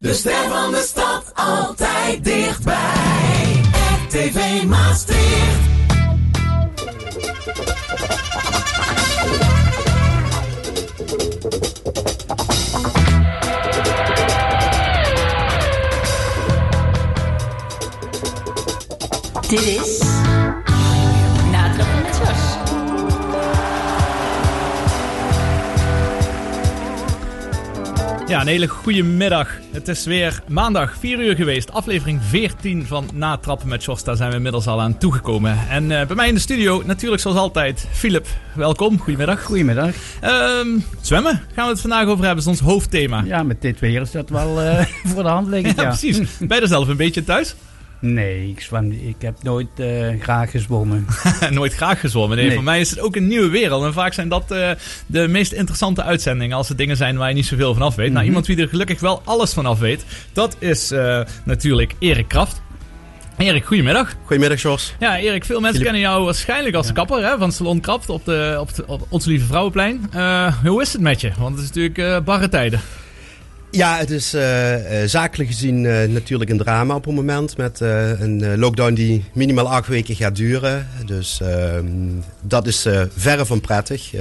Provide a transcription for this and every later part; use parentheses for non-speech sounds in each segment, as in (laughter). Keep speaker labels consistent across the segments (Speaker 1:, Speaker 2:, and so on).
Speaker 1: De ster van de stad altijd dichtbij. RTV Maastricht.
Speaker 2: Dit is
Speaker 3: Ja, een hele goede middag. Het is weer maandag 4 uur geweest. Aflevering 14 van Natrappen met Jos. Daar zijn we inmiddels al aan toegekomen. En eh, bij mij in de studio, natuurlijk zoals altijd, Philip. Welkom, goedemiddag.
Speaker 4: Goedemiddag.
Speaker 3: Ehm, zwemmen gaan we het vandaag over hebben. Is ons hoofdthema.
Speaker 4: Ja, met dit weer is dat wel eh, (laughs) voor de hand liggend.
Speaker 3: Ja,
Speaker 4: Ja,
Speaker 3: precies. Ben je er zelf een beetje thuis?
Speaker 4: Nee, ik, zwem, ik heb nooit eh, graag gezwommen. (laughs)
Speaker 3: Nooit graag gezwommen. Nee,
Speaker 4: Nee.
Speaker 3: voor mij is het ook een nieuwe wereld. En vaak zijn dat eh, de meest interessante uitzendingen. Als het dingen zijn waar je niet zoveel van af weet. Nou,
Speaker 4: Mhm.
Speaker 3: iemand wie er gelukkig wel alles van af weet. Dat is eh, natuurlijk Erik Kraft. Erik, goedemiddag.
Speaker 5: Goedemiddag, Jos.
Speaker 3: Ja, Erik, veel mensen kennen jou waarschijnlijk als kapper hè, van Salon Kraft op, de, op, de, op Onze Lieve Vrouwenplein. Eh, hoe is het met je? Want het is natuurlijk eh barre tijden.
Speaker 5: Ja, het is eh, eh, zakelijk gezien eh, natuurlijk een drama op het moment. Met een lockdown die minimaal acht weken gaat duren. Dus ehm, dat is verre van prettig.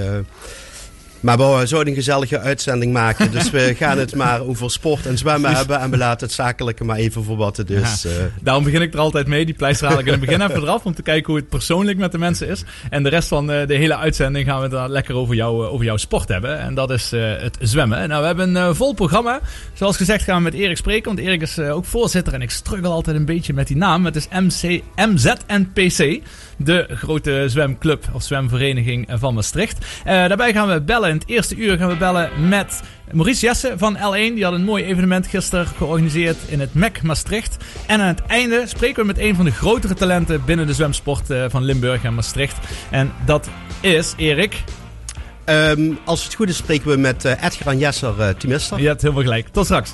Speaker 5: Maar we zouden een gezellige uitzending maken. Dus we (laughs) gaan het maar over sport en zwemmen hebben. En we laten het zakelijke maar even voor wat het is. eh.
Speaker 3: Daarom begin ik er altijd mee. Die pleister haal ik in het begin even eraf. Om te kijken hoe het persoonlijk met de mensen is. En de rest van eh, de hele uitzending gaan we het dan lekker over, jou, eh, over jouw sport hebben. En dat is het zwemmen. Nou, we hebben een vol programma. Zoals gezegd gaan we met Erik spreken. Want Erik is ook voorzitter. En ik struggle altijd een beetje met die naam. Het is MC, MZNPC. De grote zwemclub of zwemvereniging van Maastricht. Daarbij gaan we bellen. In het eerste uur gaan we bellen met Maurice Jesse van L1. Die had een mooi evenement gisteren georganiseerd in het MEC Maastricht. En aan het einde spreken we met een van de grotere talenten binnen de zwemsport eh, van Limburg en Maastricht. En dat is Erik.
Speaker 5: Ehm, als het goed is spreken we met eh, Edgar en Jesser uh, Timister.
Speaker 3: Je hebt helemaal gelijk. Tot straks.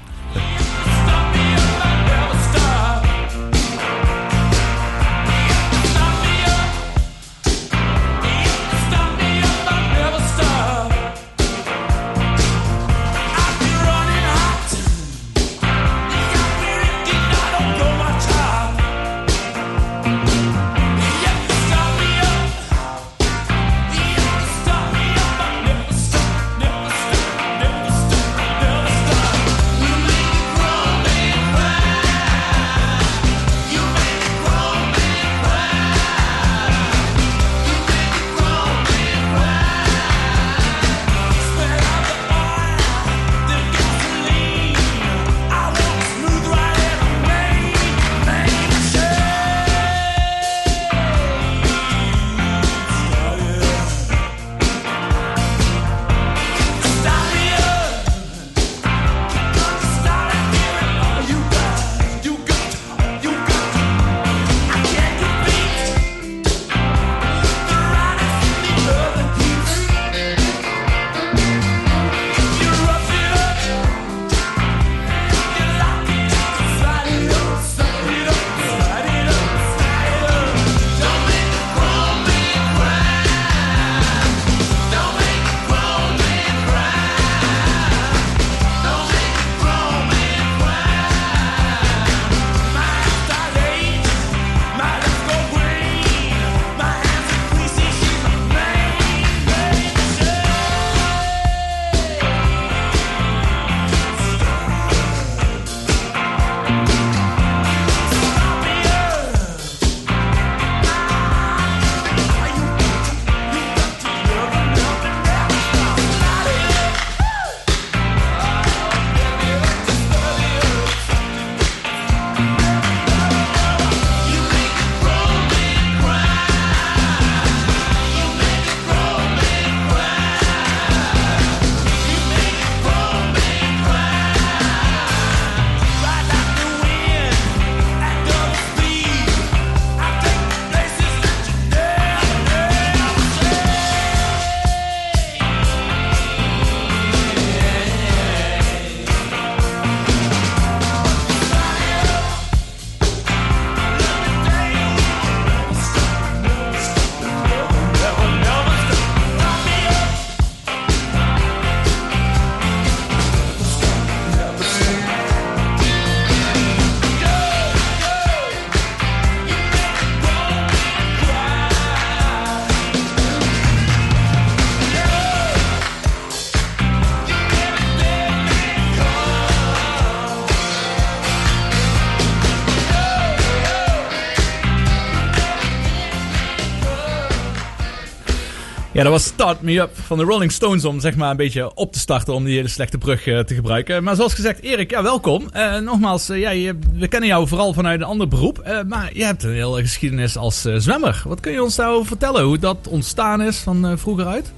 Speaker 3: Ja, dat was Start Me Up van de Rolling Stones om zeg maar een beetje op te starten om die hele slechte brug uh, te gebruiken. Maar zoals gezegd, Erik, ja, welkom. Uh, nogmaals, uh, ja, we kennen jou vooral vanuit een ander beroep, maar je hebt een hele geschiedenis als zwemmer. Wat kun je ons daarover vertellen, hoe dat ontstaan is van vroeger uit?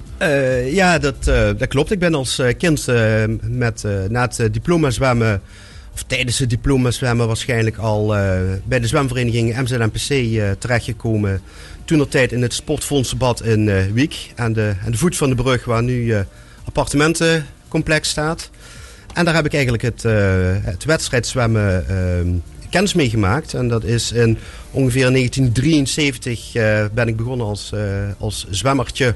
Speaker 5: ja, dat, dat klopt. Ik ben als kind met, na het diploma zwemmen tijdens het diploma zwemmen waarschijnlijk al uh, bij de zwemvereniging MZNPC uh, terechtgekomen. Toen er tijd in het sportfondsbad in uh, Wiek. Aan de, aan de voet van de brug waar nu appartementencomplex staat. En daar heb ik eigenlijk het, het wedstrijdzwemmen kennis mee gemaakt. En dat is in ongeveer 1973 ben ik begonnen als, als zwemmertje.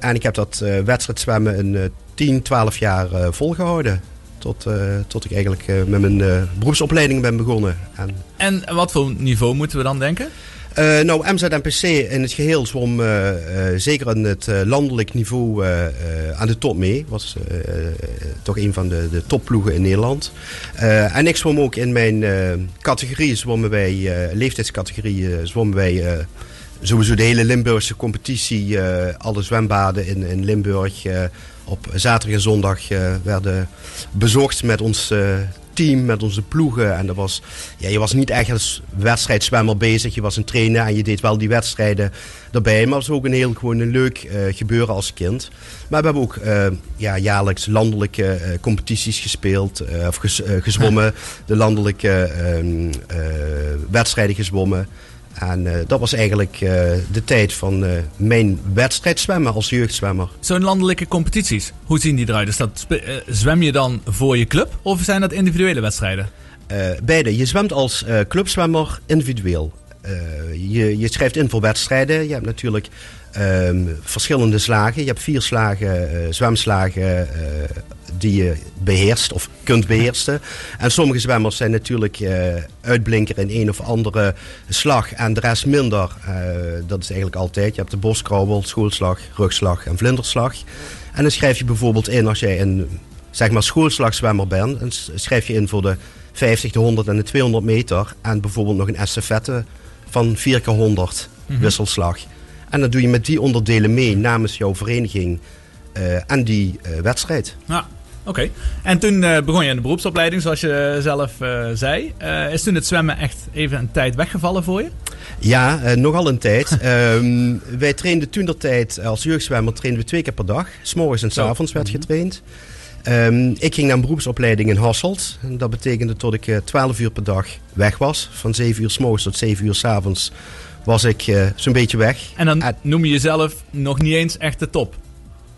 Speaker 5: en ik heb dat wedstrijdzwemmen een 10, 12 jaar volgehouden. Tot, uh, tot ik eigenlijk uh, met mijn uh, beroepsopleiding ben begonnen.
Speaker 3: En, en wat voor niveau moeten we dan denken?
Speaker 5: nou, MZNPC in het geheel zwom zeker aan het landelijk niveau aan de top mee. Was toch een van de, de topploegen in Nederland. en ik zwom ook in mijn categorie, zwommen wij, leeftijdscategorie, zwommen wij sowieso de hele Limburgse competitie. alle zwembaden in, in Limburg op zaterdag en zondag uh, werden bezocht met ons uh, team, met onze ploegen. En dat was, ja, je was niet echt als wedstrijdzwemmer bezig. Je was een trainer en je deed wel die wedstrijden erbij. Maar het was ook een heel gewoon een leuk uh, gebeuren als kind. Maar we hebben ook ja, jaarlijks landelijke competities gespeeld. of ges, gezwommen. (laughs) De landelijke ehm, wedstrijden gezwommen. En uh, dat was eigenlijk uh, de tijd van uh, mijn wedstrijdzwemmen als jeugdzwemmer.
Speaker 3: Zo'n landelijke competities, hoe zien die eruit? Dus dat, zwem je dan voor je club of zijn dat individuele wedstrijden?
Speaker 5: beide. Je zwemt als clubzwemmer individueel. je, je schrijft in voor wedstrijden. Je hebt natuurlijk um, verschillende slagen. Je hebt vier slagen, zwemslagen die je beheerst of kunt beheersen. En sommige zwemmers zijn natuurlijk uh, uitblinker in een of andere slag en de rest minder. Uh, dat is eigenlijk altijd. Je hebt de boskrabbel, schoolslag, rugslag en vlinderslag. En dan schrijf je bijvoorbeeld in als jij een zeg maar schoolslagzwemmer bent. Dan schrijf je in voor de 50, de 100 en de 200 meter. En bijvoorbeeld nog een estafette van 4 keer 100 mm wisselslag. En dan doe je met die onderdelen mee namens jouw vereniging uh, en die wedstrijd.
Speaker 3: Ja. Oké. En toen uh, begon je in de beroepsopleiding, zoals je zelf uh, zei. Uh, is toen het zwemmen echt even een tijd weggevallen voor je?
Speaker 5: Ja, nogal een tijd. um, (laughs) wij trainden toen de tijd als jeugdzwemmer trainden we twee keer per dag. S'morgens en s'avonds werd mhm. getraind. Um, ik ging naar een beroepsopleiding in Hasselt. En dat betekende dat ik 12 uur per dag weg was. Van 7 uur s morgens tot 7 uur s avonds was ik zo'n beetje weg.
Speaker 3: En dan noem je jezelf nog niet eens echt de top?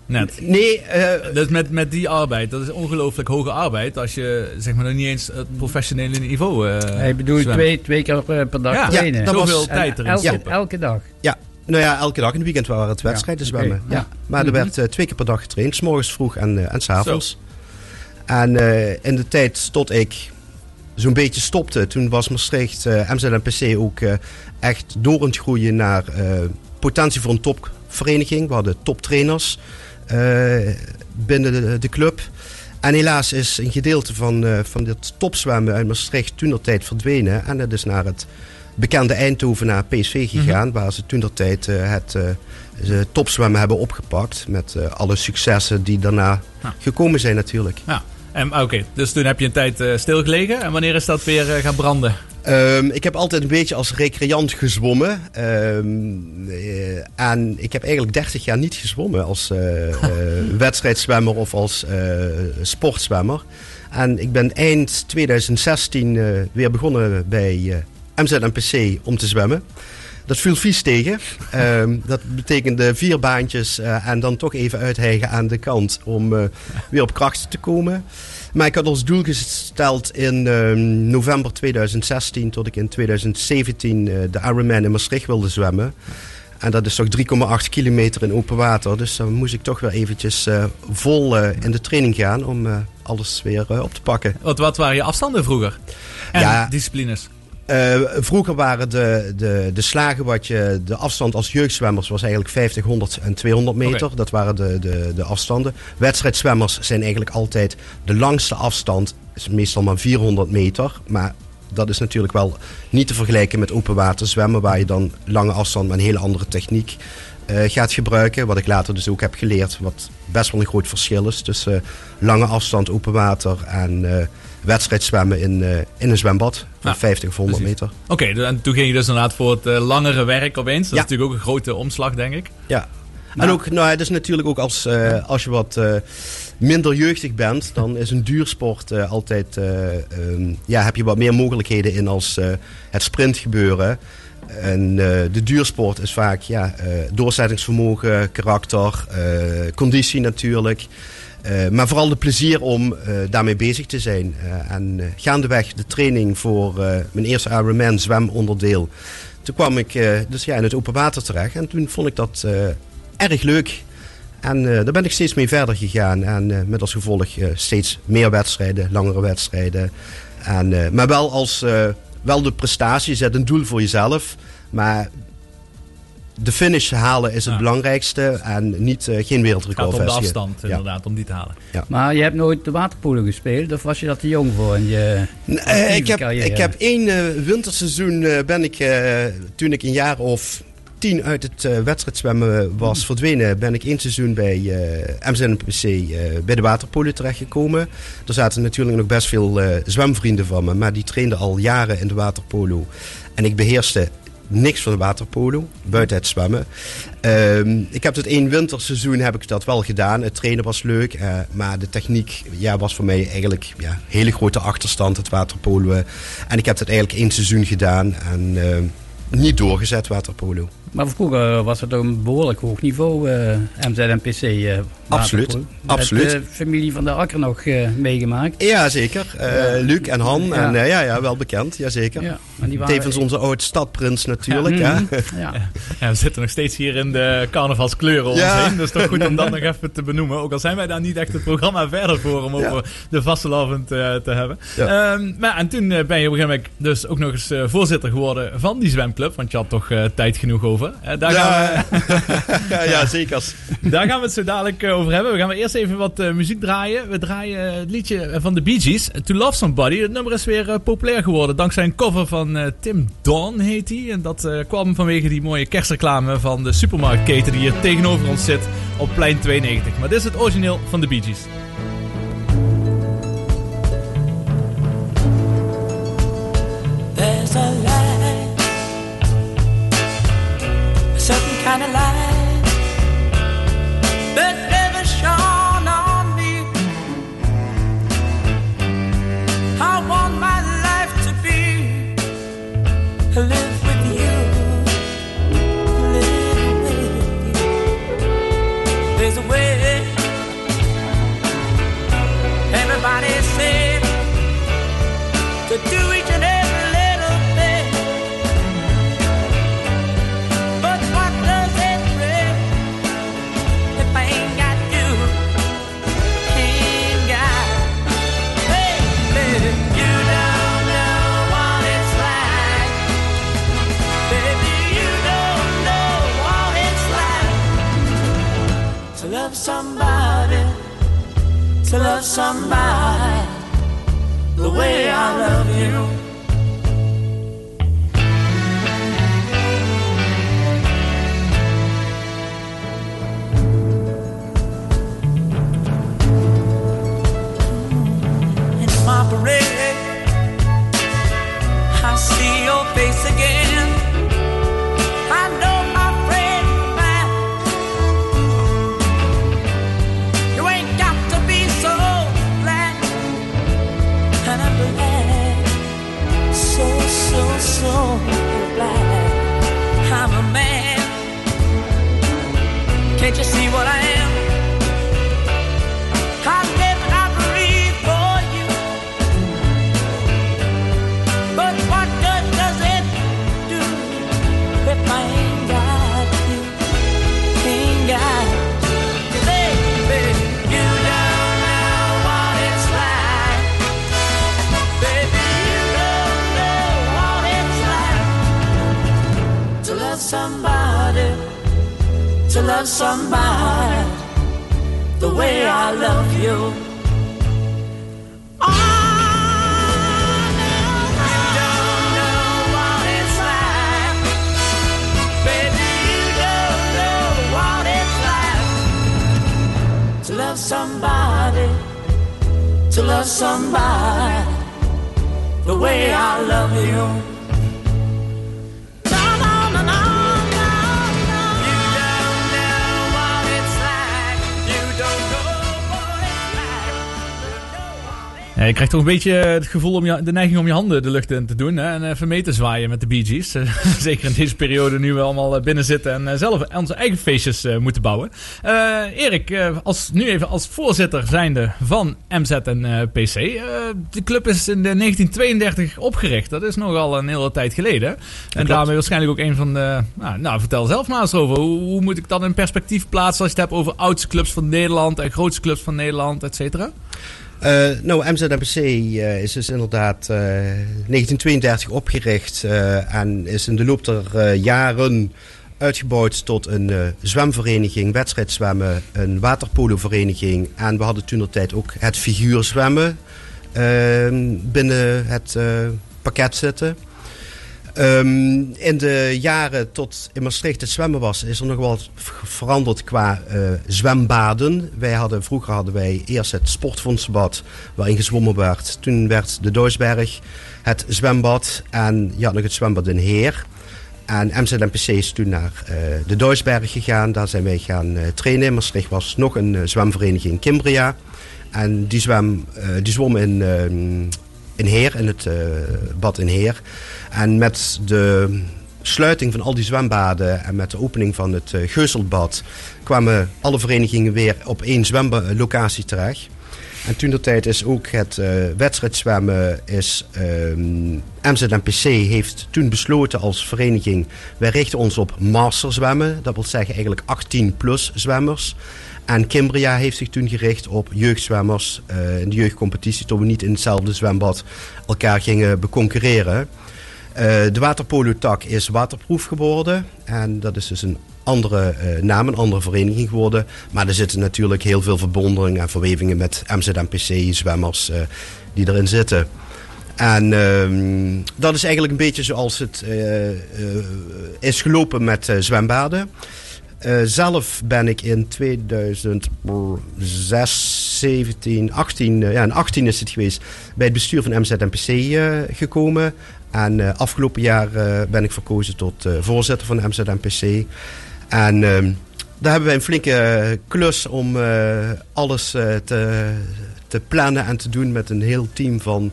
Speaker 3: Net.
Speaker 5: Nee. Uh,
Speaker 3: dus met, met die arbeid, dat is ongelooflijk hoge arbeid als je zeg maar nog niet eens het professionele niveau uh,
Speaker 4: Hij bedoelt twee, twee keer per dag ja, trainen.
Speaker 3: Ja, dat Zoveel was, tijd erin
Speaker 4: elke, elke dag?
Speaker 5: Ja. Nou ja, elke dag. In het weekend waren het wedstrijden ja, zwemmen. Ja. Maar er mhm. werd uh, twee keer per dag getraind. S morgens vroeg en, uh, en s avonds. En in de tijd tot ik zo'n beetje stopte. Toen was Maastricht, MZNPC ook echt door aan het groeien naar potentie voor een topvereniging. We hadden toptrainers. Eh, binnen de, de, club. En helaas is een gedeelte van, uh, van dit topzwemmen uit Maastricht toen tijd verdwenen. En dat is naar het bekende Eindhoven naar PSV gegaan. Mhm. Waar ze toen tijd uh, het uh, topzwemmen hebben opgepakt. Met alle successen die daarna gekomen zijn natuurlijk.
Speaker 3: Ja. Oké, dus toen heb je een tijd stilgelegen. En wanneer is dat weer gaan branden?
Speaker 5: Um, ik heb altijd een beetje als recreant gezwommen. Um, en ik heb eigenlijk 30 jaar niet gezwommen als (laughs) wedstrijdzwemmer of als sportzwemmer. En ik ben eind 2016 weer begonnen bij MZNPC om te zwemmen. Dat viel vies tegen. Um, dat betekende vier baantjes en dan toch even uithijgen aan de kant om weer op kracht te komen. Maar ik had als doel gesteld in uh, november 2016 tot ik in 2017 uh, de Ironman in Maastricht wilde zwemmen. En dat is toch 3,8 kilometer in open water. Dus dan moest ik toch weer eventjes vol in de training gaan om alles weer op te pakken.
Speaker 3: Wat, wat waren je afstanden vroeger? En ja, disciplines?
Speaker 5: Uh, vroeger waren de, de, de slagen wat je. De afstand als jeugdzwemmers was eigenlijk 50, 100 en 200 meter. Okay. Dat waren de, de, de afstanden. Wedstrijdzwemmers zijn eigenlijk altijd de langste afstand. Is meestal maar 400 meter. Maar dat is natuurlijk wel niet te vergelijken met open water zwemmen. Waar je dan lange afstand met een hele andere techniek eh, gaat gebruiken. Wat ik later dus ook heb geleerd, wat best wel een groot verschil is tussen eh, lange afstand open water en eh wedstrijdzwemmen in, eh, in een zwembad van
Speaker 3: Ja,
Speaker 5: 50 of 100
Speaker 3: precies.
Speaker 5: meter.
Speaker 3: Oké, dus- en toen ging je dus inderdaad voor het eh, langere werk opeens. Dat
Speaker 5: Ja.
Speaker 3: is natuurlijk ook een grote omslag, denk ik.
Speaker 5: Ja. En ook, nou, het is natuurlijk ook als, eh, als je wat minder jeugdig bent, dan is een duursport altijd, eh, ehm, ja, heb je wat meer mogelijkheden in als het sprintgebeuren. En eh, de duursport is vaak ja, doorzettingsvermogen, karakter, conditie natuurlijk. Eh, maar vooral de plezier om eh, daarmee bezig te zijn. Eh, en gaandeweg de training voor mijn eerste Ironman zwemonderdeel. Toen kwam ik dus ja, in het open water terecht. En toen vond ik dat erg leuk. En daar ben ik steeds mee verder gegaan. En met als gevolg steeds meer wedstrijden, langere wedstrijden. En, maar wel als wel de prestatie, zet een doel voor jezelf. Maar de finish halen is het
Speaker 3: Ja.
Speaker 5: belangrijkste. En niet, eh, geen
Speaker 3: Het gaat
Speaker 5: wereldrecord
Speaker 3: om de afstand,
Speaker 5: Ja.
Speaker 3: inderdaad, om die te halen.
Speaker 4: Maar je hebt nooit de waterpolo gespeeld? Of was je dat te jong voor? En je...
Speaker 5: Nee, ik, heb,
Speaker 4: carrière.
Speaker 5: ik heb één eh, winterseizoen eh, ben ik, eh, toen ik een jaar of tien uit het eh, wedstrijdzwemmen was verdwenen, ben ik één seizoen bij eh MZNPC eh bij de waterpolo terechtgekomen. Er zaten natuurlijk nog best veel eh, zwemvrienden van me, maar die trainden al jaren in de waterpolo. En ik beheerste niks van waterpolo, buiten het zwemmen. Ehm, ik heb het één winterseizoen heb ik dat wel gedaan. Het trainen was leuk, eh, maar de techniek ja, was voor mij eigenlijk ja, hele grote achterstand, het waterpolo. En ik heb het eigenlijk één seizoen gedaan en eh, niet doorgezet waterpolo.
Speaker 4: Maar vroeger was het een behoorlijk hoog niveau, eh MZNPC. eh
Speaker 5: Absoluut, absoluut.
Speaker 4: De familie van de Akker nog eh, meegemaakt.
Speaker 5: Ja, zeker. Eh, Luc en Han,
Speaker 4: Ja.
Speaker 5: en, eh, ja, ja, wel bekend, jazeker.
Speaker 4: Ja, die waren...
Speaker 5: Tevens onze oude stadprins natuurlijk. Ja. (laughs)
Speaker 4: ja.
Speaker 3: Ja, we zitten nog steeds hier in de carnavalskleuren om
Speaker 5: Ja.
Speaker 3: ons heen. Dus toch goed om dat (laughs) nog even te benoemen. Ook al zijn wij daar niet echt het programma verder voor om
Speaker 5: Ja.
Speaker 3: over de vastelavond eh, te hebben.
Speaker 5: Ja.
Speaker 3: Ehm, maar en toen ben je op een gegeven moment dus ook nog eens voorzitter geworden van die zwemclub. Want je had toch eh, tijd genoeg over. Daar, gaan
Speaker 5: Ja, (laughs) ja, ja, zeker.
Speaker 3: we, daar gaan we het zo dadelijk eh, over hebben. We gaan maar eerst even wat eh, muziek draaien. We draaien het liedje van de Bee Gees, To Love Somebody. Het nummer is weer eh, populair geworden dankzij een cover van eh, Tim Dawn heet hij. En dat eh, kwam vanwege die mooie kerstreclame van de supermarktketen die hier tegenover ons zit op plein 92. Maar dit is het origineel van de Bee Gees.
Speaker 6: There's a light, live with
Speaker 3: toch een beetje het gevoel om je, de neiging om je handen de lucht in te doen. Hè? En even mee te zwaaien met de Bee Gees. (laughs) Zeker in deze periode nu we allemaal eh, binnen zitten en eh, zelf onze eigen feestjes eh, moeten bouwen. Erik, als, nu even als voorzitter zijnde van MZ en PC. de club is in de 1932 opgericht. Dat is nogal een hele tijd geleden. En daarmee waarschijnlijk ook een van de... Nou, nou, vertel zelf maar eens over. Hoe, hoe moet ik dat in perspectief plaatsen als je het hebt over oudste clubs van Nederland en grootste clubs van Nederland, et cetera?
Speaker 5: Eh, nou, MZMPC eh, is dus inderdaad eh, 1932 opgericht eh, en is in de loop der jaren uitgebouwd tot een zwemvereniging, wedstrijdzwemmen, een waterpolovereniging en we hadden toen de tijd ook het figuurzwemmen eh, binnen het pakket zitten. Ehm, in de jaren tot in Maastricht het zwemmen was, is er nog v- veranderd qua eh, zwembaden. Wij hadden, vroeger hadden wij eerst het sportfondsbad waarin gezwommen werd. Toen werd de Doosberg het zwembad en ja, nog het zwembad in Heer. En MZMPC is toen naar eh, de Doosberg gegaan. Daar zijn wij gaan eh, trainen. In Maastricht was nog een zwemvereniging Kimbria. En die, zwem, die zwom in, ehm, in Heer, in het eh, bad in Heer. En met de sluiting van al die zwembaden en met de opening van het eh, Geuselbad kwamen alle verenigingen weer op één zwemlocatie terecht. En toen de tijd is ook het eh wedstrijdzwemmen is ehm MZMPC heeft toen besloten als vereniging wij richten ons op masterzwemmen. Dat wil zeggen eigenlijk 18 plus zwemmers. En Kimbria heeft zich toen gericht op jeugdzwemmers eh, in de jeugdcompetitie, toen we niet in hetzelfde zwembad elkaar gingen beconcurreren. Eh, de waterpolo-tak is waterproef geworden. En dat is dus een andere eh, naam, een andere vereniging geworden. Maar er zitten natuurlijk heel veel verbondingen en verwevingen met MZMPC-zwemmers eh, die erin zitten. En ehm, dat is eigenlijk een beetje zoals het is gelopen met zwembaden. Eh, zelf ben ik in 2006, 17, 18, eh, ja, in 18 is het geweest, bij het bestuur van MZMPC eh, gekomen. En afgelopen jaar ben ik verkozen tot voorzitter van MZMPC. En ehm, daar hebben wij een flinke klus om alles te, te plannen en te doen met een heel team van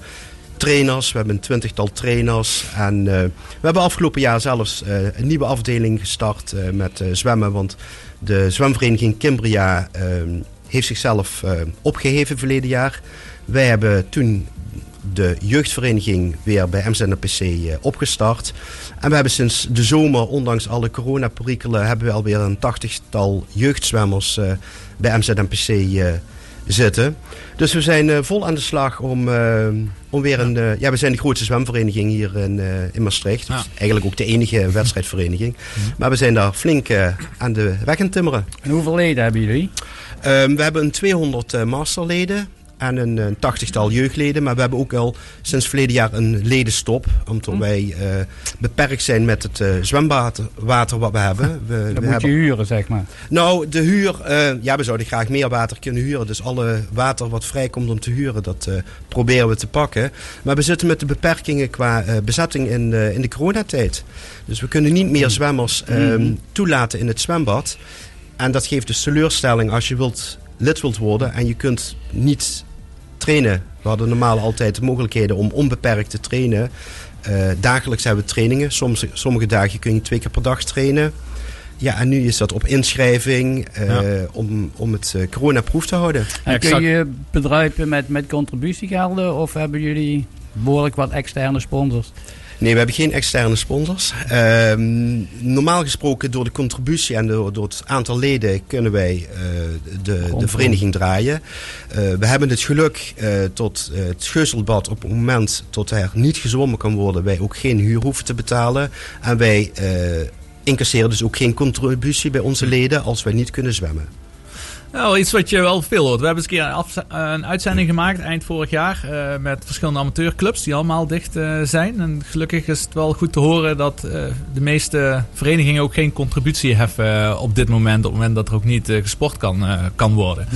Speaker 5: trainers. We hebben een twintigtal trainers. En eh, we hebben afgelopen jaar zelfs eh, een nieuwe afdeling gestart eh, met zwemmen. Want de zwemvereniging Kimbria eh, heeft zichzelf eh, opgeheven verleden jaar. Wij hebben toen de jeugdvereniging weer bij MZNPC opgestart. En we hebben sinds de zomer, ondanks alle coronaperikelen, hebben we alweer een tachtigtal jeugdzwemmers bij MZNPC eh, zitten. Dus we zijn eh, vol aan de slag om, eh, om weer een... eh, ja, we zijn de grootste zwemvereniging hier in, in Maastricht.
Speaker 3: Ja.
Speaker 5: Eigenlijk ook de enige wedstrijdvereniging. Maar we zijn daar flink aan de weg aan timmeren.
Speaker 4: En hoeveel leden hebben jullie?
Speaker 5: Ehm, we hebben een 200 eh, masterleden en een, een tachtigtal jeugdleden. Maar we hebben ook al sinds verleden jaar een ledenstop. Omdat wij eh, beperkt zijn met het zwemwater water wat we hebben. We,
Speaker 4: Dat
Speaker 5: we
Speaker 4: moet je huren, zeg maar.
Speaker 5: nou, de huur. eh, ja, we zouden graag meer water kunnen huren. Dus alle water wat vrijkomt om te huren, dat proberen we te pakken. Maar we zitten met de beperkingen qua bezetting in, in de coronatijd. Dus we kunnen niet meer zwemmers ehm, toelaten in het zwembad. En dat geeft dus teleurstelling als je wilt, lid wilt worden en je kunt niet trainen. We hadden normaal altijd de mogelijkheden om onbeperkt te trainen. Eh, dagelijks hebben we trainingen. Soms, sommige dagen kun je twee keer per dag trainen. Ja, en nu is dat op inschrijving eh,
Speaker 3: Ja.
Speaker 5: om, om het eh, coronaproef te houden.
Speaker 4: En kun je bedruipen met, met contributiegelden of hebben jullie behoorlijk wat externe sponsors?
Speaker 5: Nee, we hebben geen externe sponsors. Ehm, normaal gesproken door de contributie en door, door het aantal leden kunnen wij eh, de, de vereniging draaien. Eh, we hebben het geluk eh, tot het Scheuselbad op het moment tot er niet gezwommen kan worden, wij ook geen huur hoeven te betalen. En wij incasseren dus ook geen contributie bij onze leden als wij niet kunnen zwemmen.
Speaker 3: Nou, iets wat je wel veel hoort. We hebben eens een keer een, uitzending gemaakt eind vorig jaar eh, met verschillende amateurclubs die allemaal dicht eh, zijn. En gelukkig is het wel goed te horen dat eh, de meeste verenigingen ook geen contributie heffen op dit moment. Op het moment dat er ook niet gesport kan, kan worden.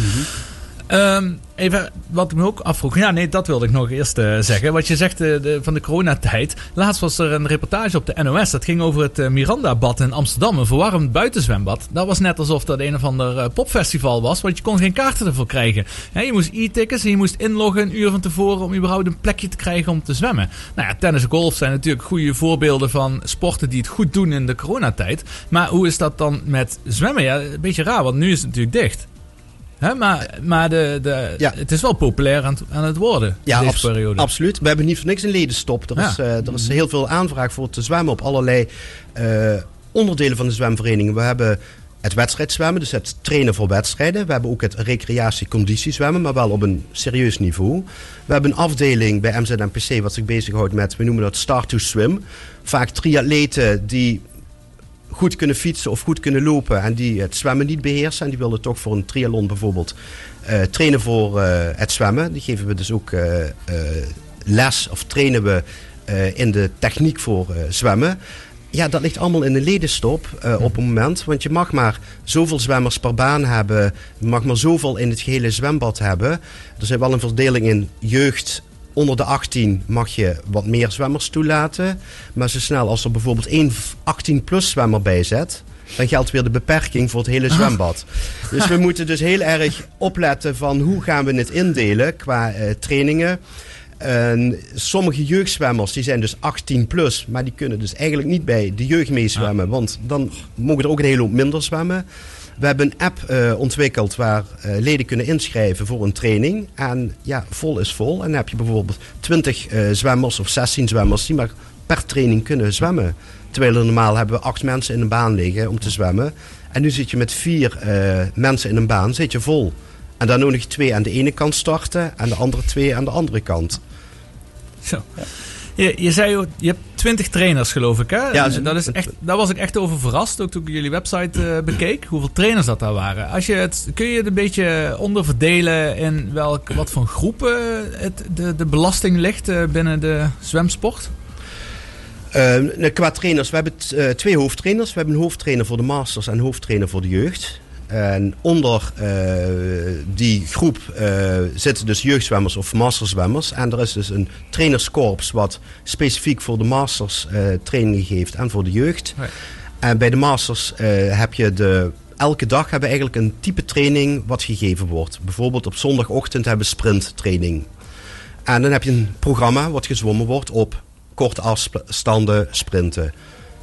Speaker 3: Ehm, even wat ik me ook afvroeg. Ja, nee, dat wilde ik nog eerst eh, zeggen. Wat je zegt eh, de, van de coronatijd. Laatst was er een reportage op de NOS. Dat ging over het eh, Miranda-bad in Amsterdam. Een verwarmd buitenzwembad. Dat was net alsof dat een of ander popfestival was. Want je kon geen kaarten ervoor krijgen. Je moest e-tickets en je moest inloggen een uur van tevoren. Om überhaupt een plekje te krijgen om te zwemmen. Nou ja, tennis en golf zijn natuurlijk goede voorbeelden van sporten die het goed doen in de coronatijd. Maar hoe is dat dan met zwemmen? Ja, een beetje raar, want nu is het natuurlijk dicht. Maar maar de, de,
Speaker 5: Ja.
Speaker 3: het is wel populair aan, het- aan het worden
Speaker 5: Ja,
Speaker 3: deze periode.
Speaker 5: absoluut. We hebben niet voor niks een ledenstop. Er,
Speaker 3: Ja.
Speaker 5: is, eh, er is heel veel aanvraag voor te zwemmen op allerlei eh, onderdelen van de zwemvereniging. We hebben het wedstrijdzwemmen, dus het trainen voor wedstrijden. We hebben ook het recreatie-conditiezwemmen, maar wel op een serieus niveau. We hebben een afdeling bij MZNPC wat zich bezighoudt met, we noemen dat Start to Swim. Vaak triatleten die goed kunnen fietsen of goed kunnen lopen en die het zwemmen niet beheersen. En die willen toch voor een triathlon bijvoorbeeld eh, trainen voor eh, het zwemmen. Die geven we dus ook eh, les of trainen we in de techniek voor zwemmen. Ja, dat ligt allemaal in de ledenstop op een moment. Want je mag maar zoveel zwemmers per baan hebben. Je mag maar zoveel in het gehele zwembad hebben. Er zit wel een verdeling in jeugd. Onder de 18 mag je wat meer zwemmers toelaten. Maar zo snel als er bijvoorbeeld één 18-plus zwemmer bij zet... dan geldt weer de beperking voor het hele zwembad. Dus we moeten dus heel erg opletten van hoe gaan we het indelen qua eh, trainingen... En sommige jeugdzwemmers die zijn dus 18 plus, maar die kunnen dus eigenlijk niet bij de jeugd meezwemmen. Want dan mogen er ook een hele hoop minder zwemmen. We hebben een app eh, ontwikkeld waar eh, leden kunnen inschrijven voor een training. En ja, vol is vol. En dan heb je bijvoorbeeld 20 eh, zwemmers of 16 zwemmers die maar per training kunnen zwemmen. Terwijl er normaal hebben we acht mensen in een baan liggen om te zwemmen. En nu zit je met vier eh, mensen in een baan, zit je vol. En dan nodig je twee aan de ene kant starten en de andere twee aan de andere kant.
Speaker 3: Zo. Je, je zei, je hebt 20 trainers geloof ik hè?
Speaker 5: Ja,
Speaker 3: dat is echt, daar was ik echt over verrast, ook toen ik jullie website eh, bekeek, hoeveel trainers dat daar waren. Als je het, kun je het een beetje onderverdelen in welk, wat voor groepen het, de, de belasting ligt eh, binnen de zwemsport?
Speaker 5: Nou, qua trainers, we hebben t- eh, twee hoofdtrainers. We hebben een hoofdtrainer voor de masters en een hoofdtrainer voor de jeugd. En onder eh, die groep eh, zitten dus jeugdzwemmers of masterzwemmers. En er is dus een trainerskorps wat specifiek voor de masters eh trainingen geeft en voor de jeugd. En bij de masters heb je de... Elke dag hebben we eigenlijk een type training wat gegeven wordt. Bijvoorbeeld op zondagochtend hebben we sprinttraining. En dan heb je een programma wat gezwommen wordt op korte afstanden sprinten.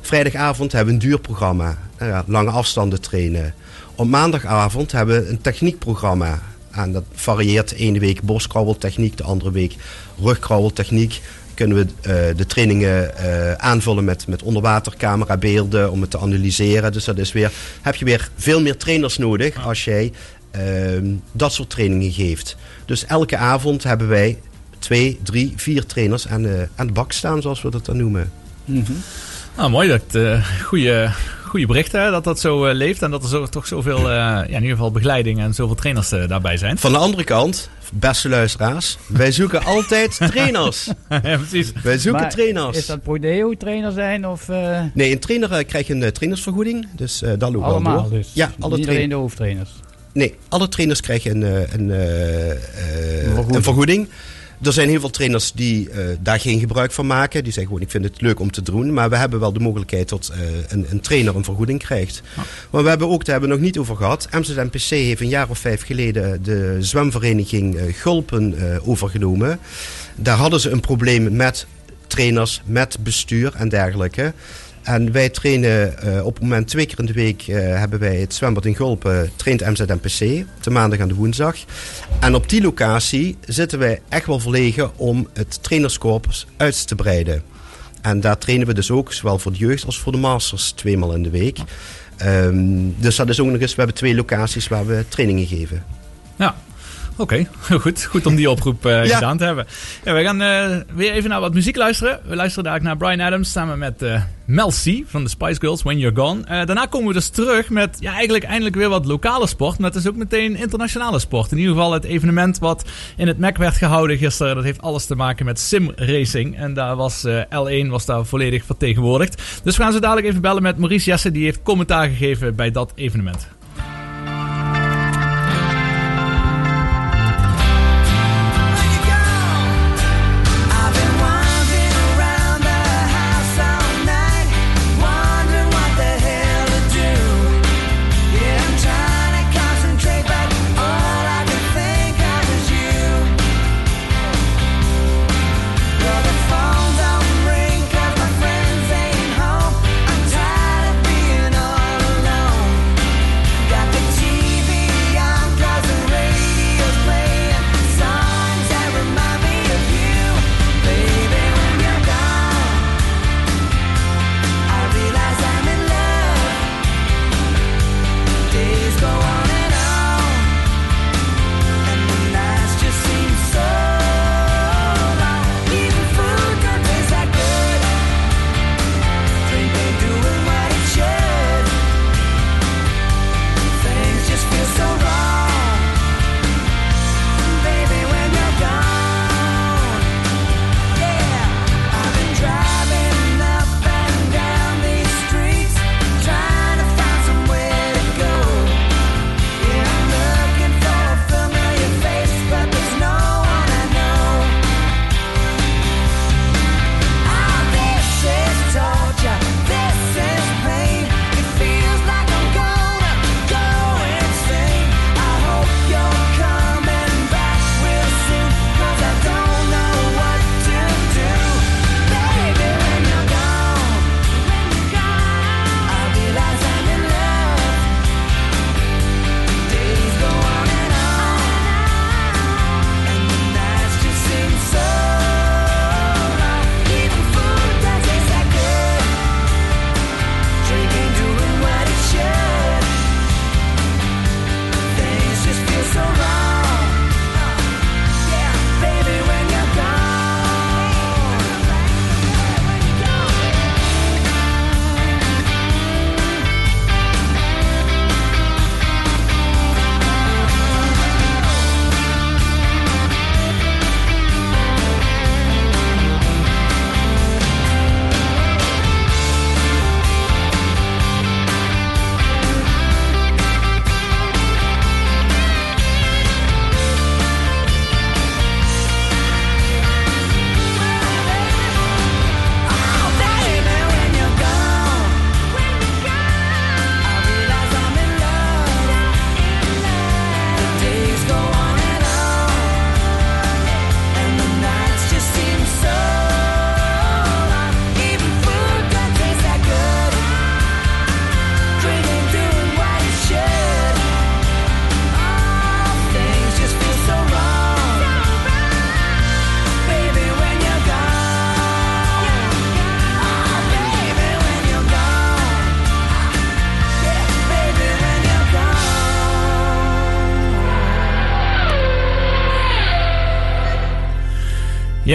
Speaker 5: Vrijdagavond hebben we een duurprogramma, nou ja, lange afstanden trainen. Op maandagavond hebben we een techniekprogramma. En dat varieert. De ene week borstkrabbeltechniek, de andere week rugkrabbeltechniek. Kunnen we eh, de trainingen eh, aanvullen met, met onderwatercamerabeelden om het te analyseren. Dus dat is weer, heb je weer veel meer trainers nodig als jij ehm, dat soort trainingen geeft. Dus elke avond hebben wij twee, drie, vier trainers aan de, aan de bak staan, zoals we dat dan noemen.
Speaker 3: Nou, mooi dat uh, goede, goede berichten hè, dat dat zo uh, leeft en dat er zo, toch zoveel, uh, ja, in ieder geval begeleiding en zoveel trainers uh, daarbij zijn.
Speaker 5: Van de andere kant, beste luisteraars, wij zoeken altijd (laughs) trainers.
Speaker 3: ja, precies.
Speaker 5: Wij zoeken
Speaker 4: Maar
Speaker 5: trainers.
Speaker 4: Is dat Prodeo trainer zijn of... eh,
Speaker 5: Nee, een trainer uh, krijgt een trainersvergoeding, dus uh, dat loopt wel
Speaker 4: allemaal
Speaker 5: door.
Speaker 4: dus?
Speaker 5: Ja, alle
Speaker 4: Niet alleen de hoofdtrainers?
Speaker 5: Nee, alle trainers krijgen een, een, uh,
Speaker 4: vergoeding.
Speaker 5: een vergoeding. Er zijn heel veel trainers die uh, daar geen gebruik van maken. Die zeggen gewoon, ik vind het leuk om te doen. Maar we hebben wel de mogelijkheid dat uh, een, een, trainer een vergoeding krijgt. Maar we hebben ook, daar hebben we nog niet over gehad. MZNPC heeft een jaar of vijf geleden de zwemvereniging uh, Gulpen overgenomen. Daar hadden ze een probleem met trainers, met bestuur en dergelijke. En wij trainen uh, op het moment twee keer in de week uh, hebben wij het zwembad in Gulpen, traint MZNPC, de maandag en de woensdag. En op die locatie zitten wij echt wel verlegen om het trainerskorps uit te breiden. En daar trainen we dus ook, zowel voor de jeugd als voor de masters, tweemaal in de week. Um, dus dat is ook nog eens, we hebben twee locaties waar we trainingen geven.
Speaker 3: Ja, Oké, okay, (laughs) goed. Goed om die oproep uh, ja. gedaan te hebben. Ja, we gaan uh, weer even naar wat muziek luisteren. We luisteren dadelijk naar Brian Adams samen met uh, Mel C van de Spice Girls, When You're Gone. daarna komen we dus terug met ja, eigenlijk eindelijk weer wat lokale sport. Maar het is ook meteen internationale sport. In ieder geval het evenement wat in het Mac werd gehouden gisteren. Dat heeft alles te maken met sim racing. En daar was L1 was daar volledig vertegenwoordigd. Dus we gaan zo dadelijk even bellen met Maurice Jesse. Die heeft commentaar gegeven bij dat evenement.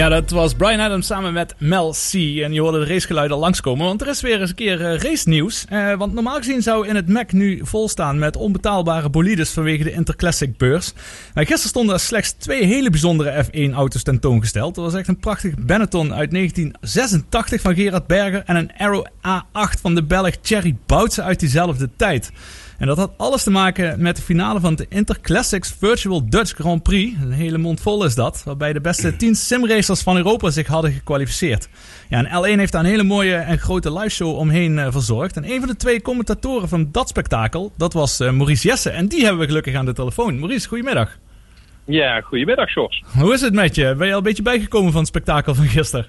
Speaker 3: Dat was Brian Adams samen met Mel C. En je hoorde de racegeluiden langskomen, want er is weer eens een keer uh, race nieuws. Uh, want normaal gezien zou in het Mac nu volstaan met onbetaalbare bolides vanwege de Interclassic beurs. Maar gisteren stonden er slechts twee hele bijzondere F1 auto's tentoongesteld. Dat was echt een prachtig Benetton uit 1986 van Gerard Berger en een Arrow A8 van de Belg Thierry Boutsen uit diezelfde tijd. En dat had alles te maken met de finale van de Interclassics Virtual Dutch Grand Prix. Een hele mond vol is dat. Waarbij de beste 10 simracers van Europa zich hadden gekwalificeerd. Ja, en L1 heeft daar een hele mooie en grote liveshow omheen uh, verzorgd. En een van de twee commentatoren van dat spektakel, dat was uh, Maurice Jesse. En die hebben we gelukkig aan de telefoon. Maurice, goedemiddag.
Speaker 7: Ja, goedemiddag, Sjors.
Speaker 3: Hoe is het met je? Ben je al een beetje bijgekomen van het spektakel van gisteren?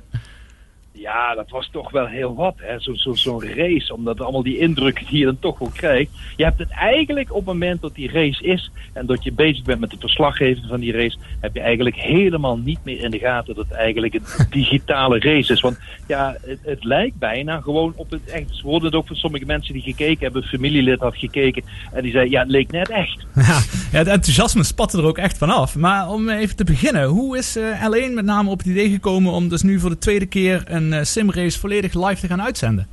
Speaker 7: Ja, dat was toch wel heel wat, hè? Zo'n zo, zo race, omdat allemaal die indrukken die je dan toch wel krijgt. Je hebt het eigenlijk op het moment dat die race is en dat je bezig bent met de verslaggeving van die race, heb je eigenlijk helemaal niet meer in de gaten dat het eigenlijk een (laughs) digitale race is. Want ja, het, het lijkt bijna gewoon op het echt. Ze hoorden het ook van sommige mensen die gekeken hebben, een familielid had gekeken en die zei, ja, het leek net echt. (laughs)
Speaker 3: Ja, ja het enthousiasme spatte er ook echt vanaf. Maar om even te beginnen, hoe is uh, L1 met name op het idee gekomen om dus nu voor de tweede keer een simrace volledig live te gaan uitzenden?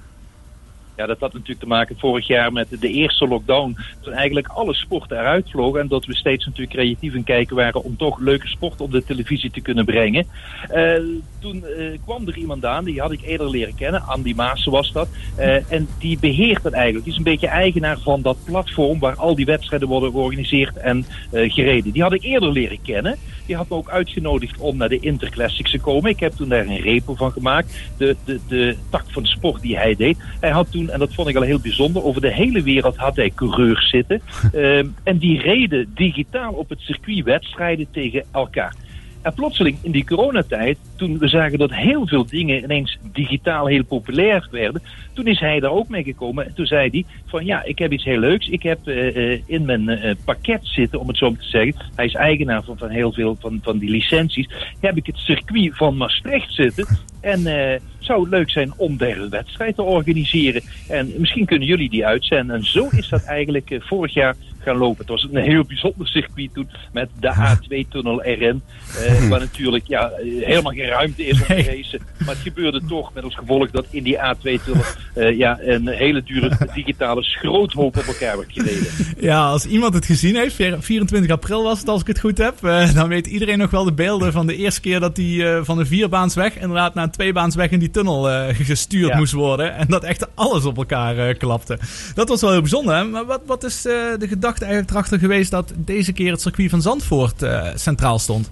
Speaker 7: Ja, dat had natuurlijk te maken vorig jaar met de eerste lockdown. Toen eigenlijk alle sporten eruit vlogen. En dat we steeds natuurlijk creatief in kijken waren om toch leuke sport op de televisie te kunnen brengen. Uh, toen uh, kwam er iemand aan, die had ik eerder leren kennen. Andy Maassen was dat. Uh, en die beheert het eigenlijk. Die is een beetje eigenaar van dat platform waar al die wedstrijden worden georganiseerd en gereden. Die had ik eerder leren kennen. Die had me ook uitgenodigd om naar de Interclassics te komen. Ik heb toen daar een repo van gemaakt. De, de, de tak van sport die hij deed. Hij had toen, en dat vond ik al heel bijzonder, over de hele wereld had hij coureurs zitten. um, (laughs) en die reden digitaal op het circuit wedstrijden tegen elkaar. En plotseling in die coronatijd, toen we zagen dat heel veel dingen ineens digitaal heel populair werden, toen is hij daar ook mee gekomen. En toen zei hij van ja, ik heb iets heel leuks. Ik heb uh, in mijn uh, pakket zitten, om het zo te zeggen. Hij is eigenaar van, van heel veel van, van die licenties. Heb ik het circuit van Maastricht zitten. En uh, zou leuk zijn om daar een wedstrijd te organiseren. En misschien kunnen jullie die uitzenden. En zo is dat eigenlijk vorig jaar gaan lopen. Het was een heel bijzonder circuit toen met de A2-tunnel erin. Uh, (laughs) waar natuurlijk ja, helemaal geen ruimte is om te racen. Maar het gebeurde toch met als gevolg dat in die A2-tunnel uh, ja, een hele dure digitale schroothoop op elkaar werd gereden. (laughs)
Speaker 3: Ja, als iemand het gezien heeft, 24 april was het als ik het goed heb. Uh, dan weet iedereen nog wel de beelden van de eerste keer dat hij van de vierbaansweg inderdaad naar een tweebaansweg in die tunnel gestuurd ja. moest worden. En dat echt alles op elkaar klapte. Dat was wel heel bijzonder. Hè? Maar wat, wat is de gedachte eigenlijk erachter geweest dat deze keer het circuit van Zandvoort uh, centraal stond?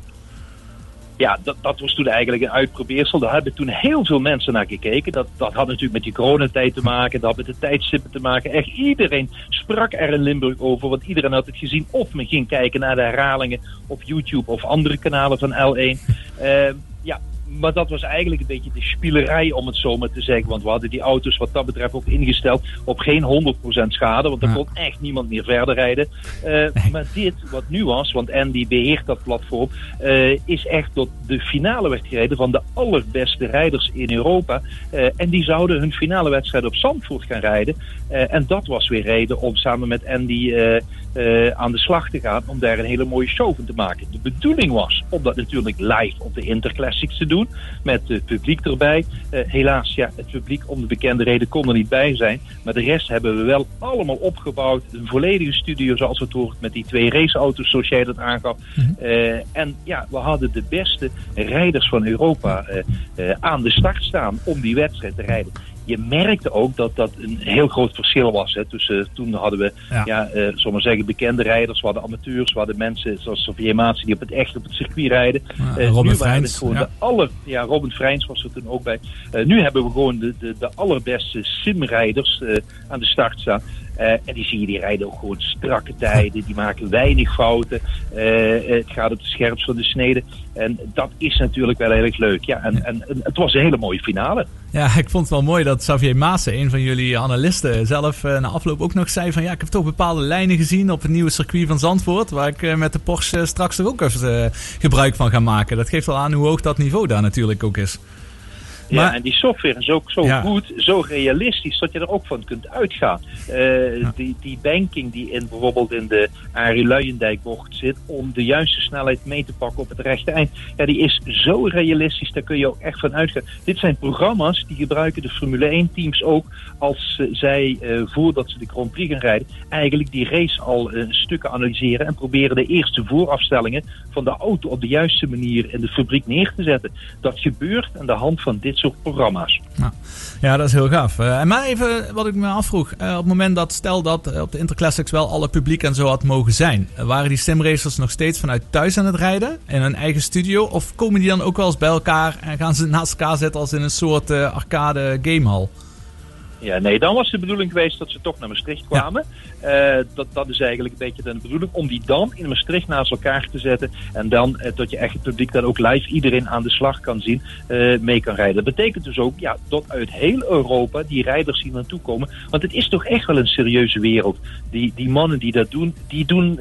Speaker 7: Ja, dat, dat was toen eigenlijk een uitprobeersel. Daar hebben toen heel veel mensen naar gekeken. Dat, dat had natuurlijk met die coronatijd te maken. Dat had met de tijdstippen te maken. Echt iedereen sprak er in Limburg over. Want iedereen had het gezien. Of men ging kijken naar de herhalingen op YouTube of andere kanalen van L1. Uh, (laughs) ja, maar dat was eigenlijk een beetje de spielerij, om het zo maar te zeggen. Want we hadden die auto's wat dat betreft ook ingesteld op geen 100% schade. Want er ja. kon echt niemand meer verder rijden. Uh, nee. Maar dit, wat nu was, want Andy beheert dat platform, uh, is echt tot de finale werd gereden van de allerbeste rijders in Europa. Uh, en die zouden hun finale wedstrijd op Zandvoort gaan rijden. en dat was weer reden om samen met Andy aan de slag te gaan. Om daar een hele mooie show van te maken. De bedoeling was om dat natuurlijk live op de Interclassics te doen met het publiek erbij. Uh, helaas, ja, het publiek om de bekende reden kon er niet bij zijn. Maar de rest hebben we wel allemaal opgebouwd. Een volledige studio zoals het hoort met die twee raceauto's zoals jij dat aangaf. Mm -hmm. uh, en ja, we hadden de beste rijders van Europa uh, aan de start staan om die wedstrijd te rijden je merkte ook dat dat een heel groot verschil was. Hè. Tussen, toen hadden we, ja, ja uh, zullen we zeggen, bekende rijders, we hadden amateurs, we hadden mensen zoals Sofie Maatsen die op het echt op het circuit rijden.
Speaker 3: Ja, uh, Robin Freins.
Speaker 7: Gewoon ja. de aller, ja, Robin Freins was er toen ook bij. Uh, nu hebben we gewoon de, de, de allerbeste simrijders aan de start staan. Uh, en die zie je, die rijden ook gewoon strakke tijden. Die maken weinig fouten. Uh, het gaat op de scherpst van de snede. En dat is natuurlijk wel heel erg leuk. Ja, en, en, en, het was een hele mooie finale.
Speaker 3: Ja, ik vond het wel mooi dat Xavier Maassen, een van jullie analisten, zelf uh, na afloop ook nog zei van ja, ik heb toch bepaalde lijnen gezien op het nieuwe circuit van Zandvoort. Waar ik met de Porsche straks er ook even gebruik van ga maken. Dat geeft wel aan hoe hoog dat niveau daar natuurlijk ook is.
Speaker 7: Ja,
Speaker 3: Maar-
Speaker 7: en die software is ook zo
Speaker 3: Ja.
Speaker 7: goed, zo realistisch, dat je er ook van kunt uitgaan. Eh, die, die banking die in bijvoorbeeld in de Arie Luijendijk bocht zit, om de juiste snelheid mee te pakken op het rechte eind, ja, die is zo realistisch, daar kun je ook echt van uitgaan. Dit zijn programma's die gebruiken de Formule 1 teams ook als eh, zij, eh, voordat ze de Grand Prix gaan rijden, eigenlijk die race al stukken analyseren en proberen de eerste voorafstellingen van de auto op de juiste manier in de fabriek neer te zetten. Dat gebeurt aan de hand van dit programma's.
Speaker 3: Ja, dat is heel gaaf. Eh, en maar even wat ik me afvroeg. Eh, op het moment dat, stel dat eh, op de Interclassics wel alle publiek en zo had mogen zijn. waren die simracers nog steeds vanuit thuis aan het rijden? In hun eigen studio? Of komen die dan ook wel eens bij elkaar en gaan ze naast elkaar zitten als in een soort arcade gamehal?
Speaker 7: Ja, nee, dan was de bedoeling geweest dat ze toch naar Maastricht kwamen. Eh, dat, dat is eigenlijk een beetje de bedoeling. Om die dan in Maastricht naast elkaar te zetten. En dan eh, dat je echt het publiek dan ook live iedereen aan de slag kan zien. eh, mee kan rijden. Dat betekent dus ook ja, dat uit heel Europa die rijders hier naartoe komen. Want het is toch echt wel een serieuze wereld. Die, die mannen die dat doen, die doen,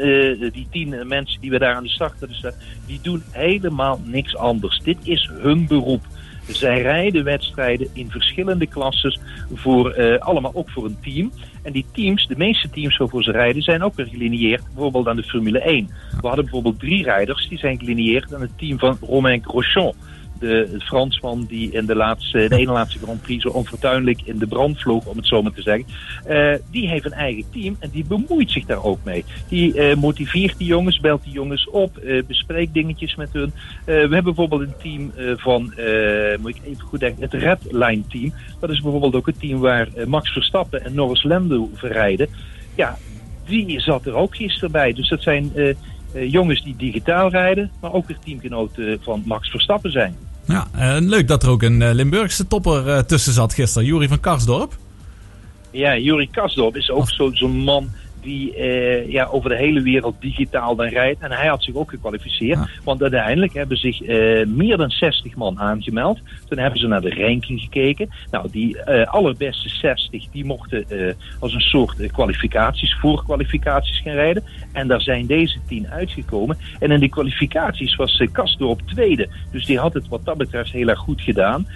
Speaker 7: die tien mensen die we daar aan de start hebben staan, die doen helemaal niks anders. Dit is hun beroep. Zij rijden wedstrijden in verschillende klasses, voor, eh, allemaal ook voor een team. En die teams, de meeste teams waarvoor ze rijden, zijn ook weer gelineerd, bijvoorbeeld aan de Formule 1. We hadden bijvoorbeeld drie rijders, die zijn gelineerd aan het team van Romain Grosjean. De Fransman die in de, laatste, de ene laatste Grand Prix zo onfortuinlijk in de brand vloog, om het zo maar te zeggen. Eh, die heeft een eigen team en die bemoeit zich daar ook mee. Die eh, motiveert die jongens, belt die jongens op, eh, bespreekt dingetjes met hun. We hebben bijvoorbeeld een team van, moet ik even goed denken, het Red Line team. Dat is bijvoorbeeld ook het team waar Max Verstappen en Norris Lando verrijden. Ja, die zat er ook gisteren bij. Dus dat zijn jongens die digitaal rijden, maar ook weer teamgenoten van Max Verstappen zijn.
Speaker 3: Ja, eh, leuk dat er ook een eh, Limburgse topper eh, tussen zat gisteren. Jury van Karsdorp.
Speaker 7: Ja, Juri Kasdorp is ook zo- zo'n man die eh, ja, over de hele wereld digitaal dan rijdt. En hij had zich ook gekwalificeerd.
Speaker 3: Ja.
Speaker 7: Want uiteindelijk hebben zich eh, meer dan 60 man aangemeld. Toen hebben ze naar de ranking gekeken. Nou, die eh, allerbeste 60 die mochten als een soort kwalificaties, voorkwalificaties gaan rijden. En daar zijn deze 10 uitgekomen. En in die kwalificaties was Kasdorp tweede. Dus die had het wat dat betreft heel erg goed gedaan.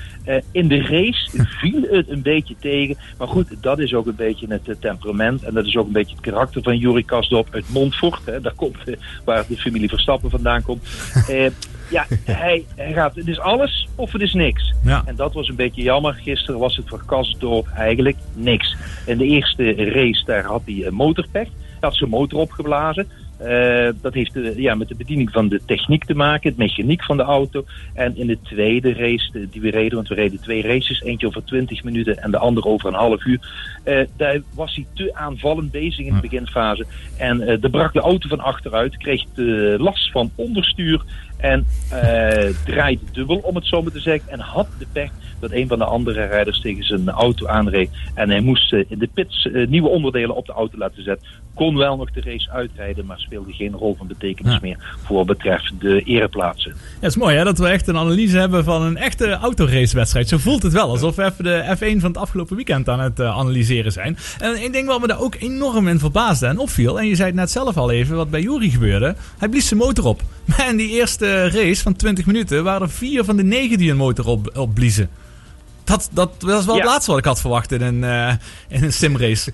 Speaker 7: In de race (laughs) viel het een beetje tegen. Maar goed, dat is ook een beetje het temperament. En dat is ook een beetje het karakter van Juri Kasdorp uit Montfort. Hè. Daar komt eh, waar de familie Verstappen vandaan komt. (laughs) Eh, ja, hij, hij gaat, het is alles of het is niks.
Speaker 3: Ja.
Speaker 7: En dat was een beetje jammer. Gisteren was het voor Kasdorp eigenlijk niks. In de eerste race daar had hij een motorpech. Hij had zijn motor opgeblazen. Eh, dat heeft eh, ja, met de bediening van de techniek te maken, het mechaniek van de auto. En in de tweede race de- die we reden, want we reden twee races, eentje over 20 minuten en de andere over een half uur. eh, daar was hij te aanvallend bezig in de beginfase. En er brak de auto van achteruit, kreeg de last van onderstuur en draaide dubbel, om het zo maar te zeggen. En had de pech dat een van de andere rijders tegen zijn auto aanreed. En hij moest eh, in de pits eh, nieuwe onderdelen op de auto laten zetten. Kon wel nog de race uitrijden, maar speelde geen rol van betekenis
Speaker 3: Ja.
Speaker 7: meer voor betreft de ereplaatsen.
Speaker 3: Ja, het is mooi hè, dat we echt een analyse hebben van een echte autoracewedstrijd. Zo voelt het wel, alsof we even de F1 van het afgelopen weekend aan het eh, analyseren zijn. En één ding wat me daar ook enorm in verbaasde en opviel, en je zei het net zelf al even, wat bij Jury gebeurde. Hij blies zijn motor op. (laughs) Maar in die eerste race van 20 minuten waren er vier van de negen die een motor op, opbliezen. Dat, dat was wel
Speaker 7: Ja.
Speaker 3: het laatste wat ik had verwacht in een, eh, in een simrace.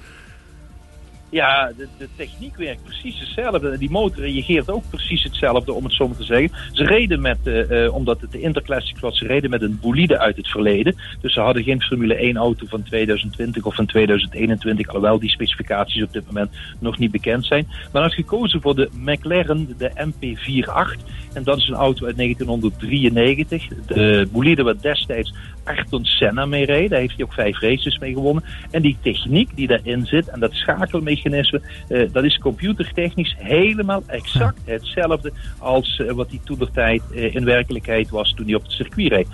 Speaker 7: Ja, de, de techniek werkt precies hetzelfde. Die motor reageert ook precies hetzelfde, om het zo maar te zeggen. Ze reden met, eh, eh, omdat het de Interclassic was, ze reden met een bolide uit het verleden. Dus ze hadden geen Formule 1 auto van 2020 of van 2021, alhoewel die specificaties op dit moment nog niet bekend zijn. Maar had gekozen voor de McLaren, de MP48. En dat is een auto uit 1993. De bolide waar destijds Ayrton Senna mee reed. Daar heeft hij ook vijf races mee gewonnen. En die techniek die daarin zit en dat schakelmechanisme, eh, dat is computertechnisch helemaal exact hetzelfde als eh, wat die toen de tijd eh, in werkelijkheid was toen hij op het circuit reed.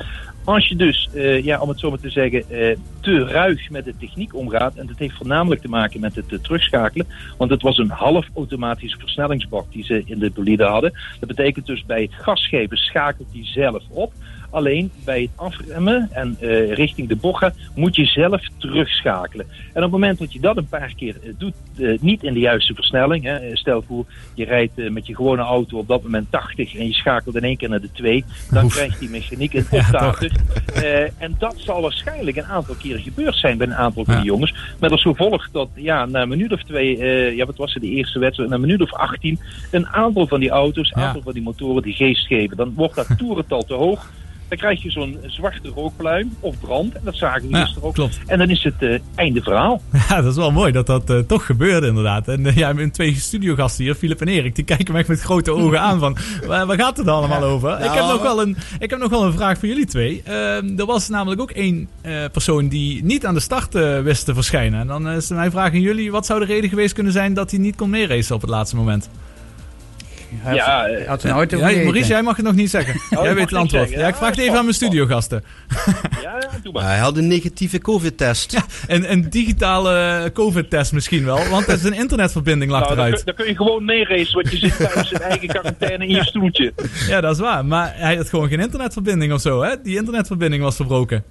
Speaker 7: Als je dus, ja, om het zo maar te zeggen, te ruig met de techniek omgaat, en dat heeft voornamelijk te maken met het terugschakelen, want het was een half automatische versnellingsbak die ze in de bolide hadden. Dat betekent dus bij het gasgeven schakelt die zelf op. Alleen bij het afremmen en eh, richting de bocht gaat, moet je zelf terugschakelen. En op het moment dat je dat een paar keer eh, doet, eh, niet in de juiste versnelling. Hè, stel voor, je rijdt met je gewone auto op dat moment 80 en je schakelt in één keer naar de 2. Dan
Speaker 3: Oef.
Speaker 7: krijgt die mechaniek een (laughs)
Speaker 3: Ja,
Speaker 7: optater. Eh, en dat zal waarschijnlijk een aantal keren gebeurd zijn bij een aantal van
Speaker 3: Ja.
Speaker 7: die jongens. Met als gevolg dat ja, na een minuut of twee, ja, wat was het, de eerste wedstrijd, na een minuut of 18, een aantal van die auto's, een
Speaker 3: Ja.
Speaker 7: aantal van die motoren die geest geven. Dan wordt dat toerental te hoog. Dan krijg je zo'n zwarte rookpluim of brand. En dat zagen we
Speaker 3: Ja,
Speaker 7: gisteren ook.
Speaker 3: klopt.
Speaker 7: En dan is het eh, einde verhaal. (laughs)
Speaker 3: Ja, dat is wel mooi dat dat eh, toch gebeurde inderdaad. En uh, ja, mijn twee studiogasten hier, Filip en Erik, die kijken me echt met grote ogen aan van, (laughs) waar, waar gaat het allemaal over? Ik, heb nog wel een, ik heb nog wel een vraag voor jullie twee. Ehm, er was namelijk ook één eh, persoon die niet aan de start wist te verschijnen. En dan is mijn vraag aan jullie, wat zou de reden geweest kunnen zijn dat hij niet kon meeracen op het laatste moment?
Speaker 4: Hij
Speaker 7: Ja, eh,
Speaker 4: hij had zijn auto
Speaker 3: Ja. Maurice, jij mag het nog niet zeggen.
Speaker 7: dat
Speaker 3: jij weet het antwoord.
Speaker 7: zeggen.
Speaker 3: Ja, ik
Speaker 7: Ja,
Speaker 3: vraag het even aan mijn studiogasten.
Speaker 7: Ja, ja, doe maar.
Speaker 5: Hij had een negatieve COVID-test.
Speaker 3: Een, een digitale COVID-test misschien wel, want een internetverbinding lag
Speaker 7: Nou, dan, kun,
Speaker 3: eruit.
Speaker 7: dan kun je gewoon meeracen, want je zit thuis in eigen quarantaine in je stoeltje.
Speaker 3: Ja, dat is waar. Maar hij had gewoon geen internetverbinding of zo, hè? Die internetverbinding was verbroken.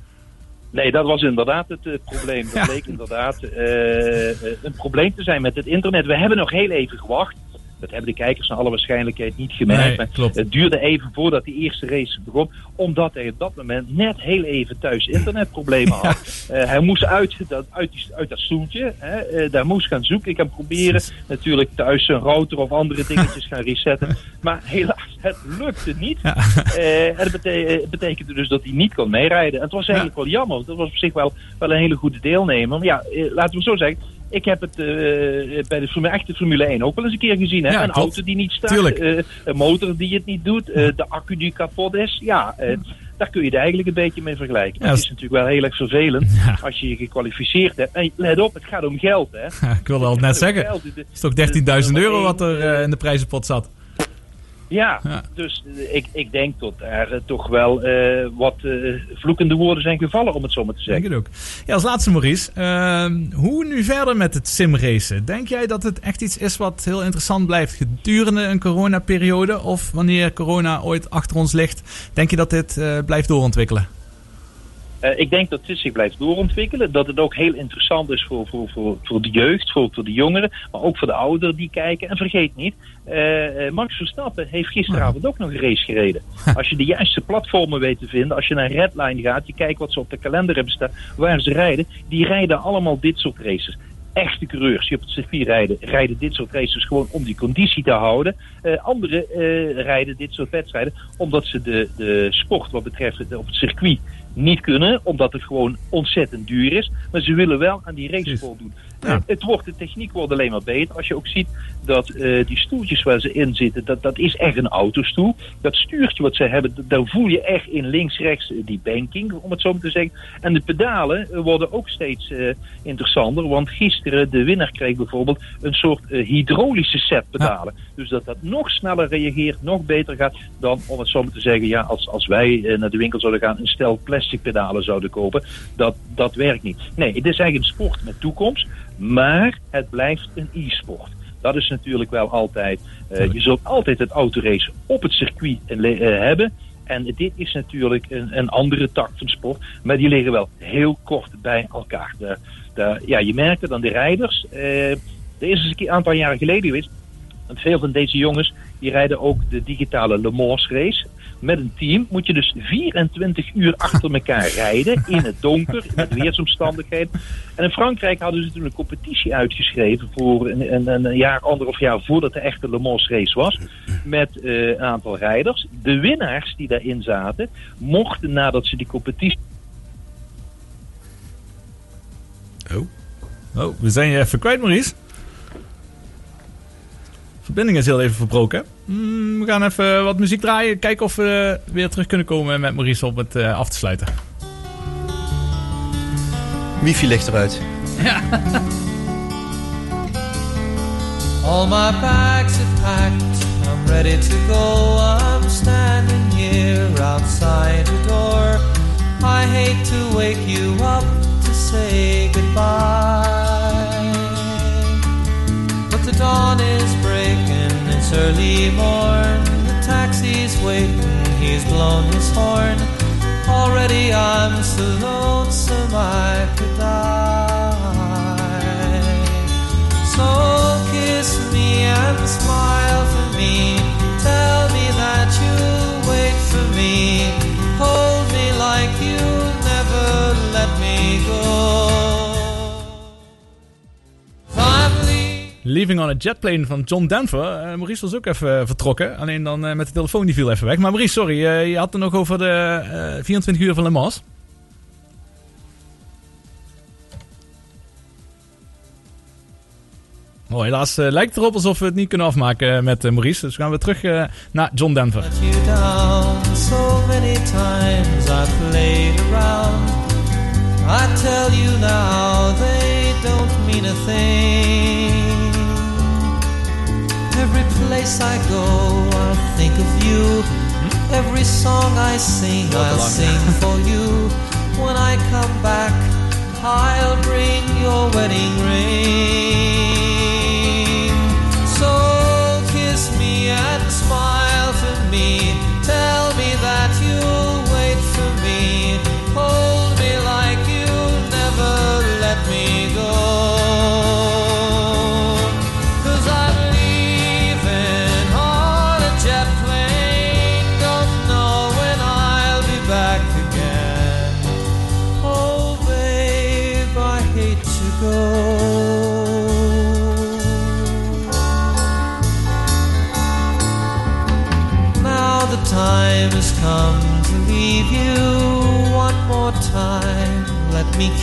Speaker 7: Nee, dat was inderdaad het eh, probleem. Dat
Speaker 3: Ja.
Speaker 7: bleek inderdaad eh, eh, een probleem te zijn met het internet. We hebben nog heel even gewacht. Dat hebben de kijkers naar alle waarschijnlijkheid niet gemerkt.
Speaker 3: Nee,
Speaker 7: maar
Speaker 3: klopt.
Speaker 7: Het duurde even voordat die eerste race begon. Omdat hij op dat moment net heel even thuis internetproblemen (laughs) had. Eh, hij moest uit dat, uit, uit dat stoeltje. Hè, eh, daar moest gaan zoeken. Ik heb proberen natuurlijk thuis zijn router of andere dingetjes gaan resetten. (laughs) Maar helaas, het lukte niet.
Speaker 3: Ja.
Speaker 7: Eh, en dat bete- betekende dus dat hij niet kon meerijden. En het was eigenlijk wel jammer. want Dat was op zich wel, wel een hele goede deelnemer. Maar ja, laten we zo zeggen. Ik heb het eh, bij de Formule, echte Formule 1 ook wel eens een keer gezien. Hè?
Speaker 3: Ja,
Speaker 7: een auto die niet staat, eh, een motor die het niet doet, eh, de accu die kapot is. Ja, daar kun je het eigenlijk een beetje mee vergelijken.
Speaker 3: Ja,
Speaker 7: het
Speaker 3: dat
Speaker 7: is natuurlijk wel heel erg vervelend
Speaker 3: Ja.
Speaker 7: als je je gekwalificeerd hebt. En let op, het gaat om geld. Hè? (laughs)
Speaker 3: Ik wilde al net zeggen. Het is toch 13.000 euro wat er in de prijzenpot zat.
Speaker 7: Ja,
Speaker 3: Ja.
Speaker 7: dus eh, ik, ik denk dat er eh, toch wel eh, wat vloekende woorden zijn gevallen, om het zo maar te
Speaker 3: Denk
Speaker 7: zeggen.
Speaker 3: het ook. Ja, als laatste Maurice. ehm, hoe nu verder met het simracen? Denk jij dat het echt iets is wat heel interessant blijft gedurende een coronaperiode? Of wanneer corona ooit achter ons ligt, denk je dat dit blijft doorontwikkelen?
Speaker 7: Eh, ik denk dat dit zich blijft doorontwikkelen. Dat het ook heel interessant is voor, voor, voor, voor de jeugd, voor, voor de jongeren, maar ook voor de ouderen die kijken. En vergeet niet, eh, Max Verstappen heeft gisteravond ook nog een race gereden. (laughs) Als je de juiste platformen weet te vinden, als je naar Redline gaat, je kijkt wat ze op de kalender hebben staan, waar ze rijden, die rijden allemaal dit soort races. Echte coureurs die op het circuit rijden, rijden dit soort races gewoon om die conditie te houden. Eh anderen rijden dit soort wedstrijden omdat ze de, de sport wat betreft het, op het circuit niet kunnen, omdat het gewoon ontzettend duur is. Maar ze willen wel aan die race voldoen.
Speaker 3: Ja.
Speaker 7: Het wordt, de techniek wordt alleen maar beter. Als je ook ziet dat eh, die stoeltjes waar ze in zitten, dat, dat is echt een autostoel. Dat stuurtje wat ze hebben, daar voel je echt in links-rechts eh, die banking, om het zo maar te zeggen. En de pedalen eh, worden ook steeds interessanter. Want gisteren, de winnaar kreeg bijvoorbeeld een soort hydraulische set pedalen. Dus dat dat nog sneller reageert, nog beter gaat dan, om het zo maar te zeggen, ja, als, als wij naar de winkel zouden gaan, een stel plastic pedalen zouden kopen. Dat, dat werkt niet. Nee, het is eigenlijk een sport met toekomst, maar het blijft een e-sport. Dat is natuurlijk wel altijd. eh, je zult altijd het autorace op het circuit eh, eh, hebben. En dit is natuurlijk een, een andere tak van sport. Maar die liggen wel heel kort bij elkaar. De, de, ja, je merkt het aan de rijders. eh er is eens een aantal jaren geleden geweest. Want veel van deze jongens die rijden ook de digitale Le Mans race. Met een team moet je dus 24 uur achter elkaar rijden. In het donker, met weersomstandigheden. En in Frankrijk hadden ze toen een competitie uitgeschreven. Voor een, een, een jaar, anderhalf jaar voordat de echte Le Mans race was. Met eh, een aantal rijders. De winnaars die daarin zaten, mochten nadat ze die competitie.
Speaker 3: Oh, we zijn je even kwijt, Maurice. Verbinding is heel even verbroken. Hmm, we gaan even wat muziek draaien. Kijken of we weer terug kunnen komen met Maurice om het eh, af te sluiten.
Speaker 5: Wifi ligt eruit. (laughs)
Speaker 8: All my bags are packed, I'm ready to go. I'm standing here outside the door. I hate to wake you up to say goodbye. But the dawn is it's early morn. The taxi's waiting, he's blown his horn. Already I'm so lonesome I could die. So kiss me and smile for me. Tell me that you'll wait for me. Leaving.
Speaker 3: On a Jetplane van John Denver. Eh, Maurice was ook even eh, vertrokken. Alleen dan eh, met de telefoon die viel even weg. Maar Maurice, sorry. je had het nog over de eh, 24 uur van Le Mans. Oh, helaas lijkt het erop alsof we het niet kunnen afmaken met Maurice. Dus gaan we terug naar John Denver.
Speaker 8: tell you now, they don't mean a thing. Place I go, I'll think of you. Every song I sing, I'll sing (laughs) for you. When I come back, I'll bring your wedding ring.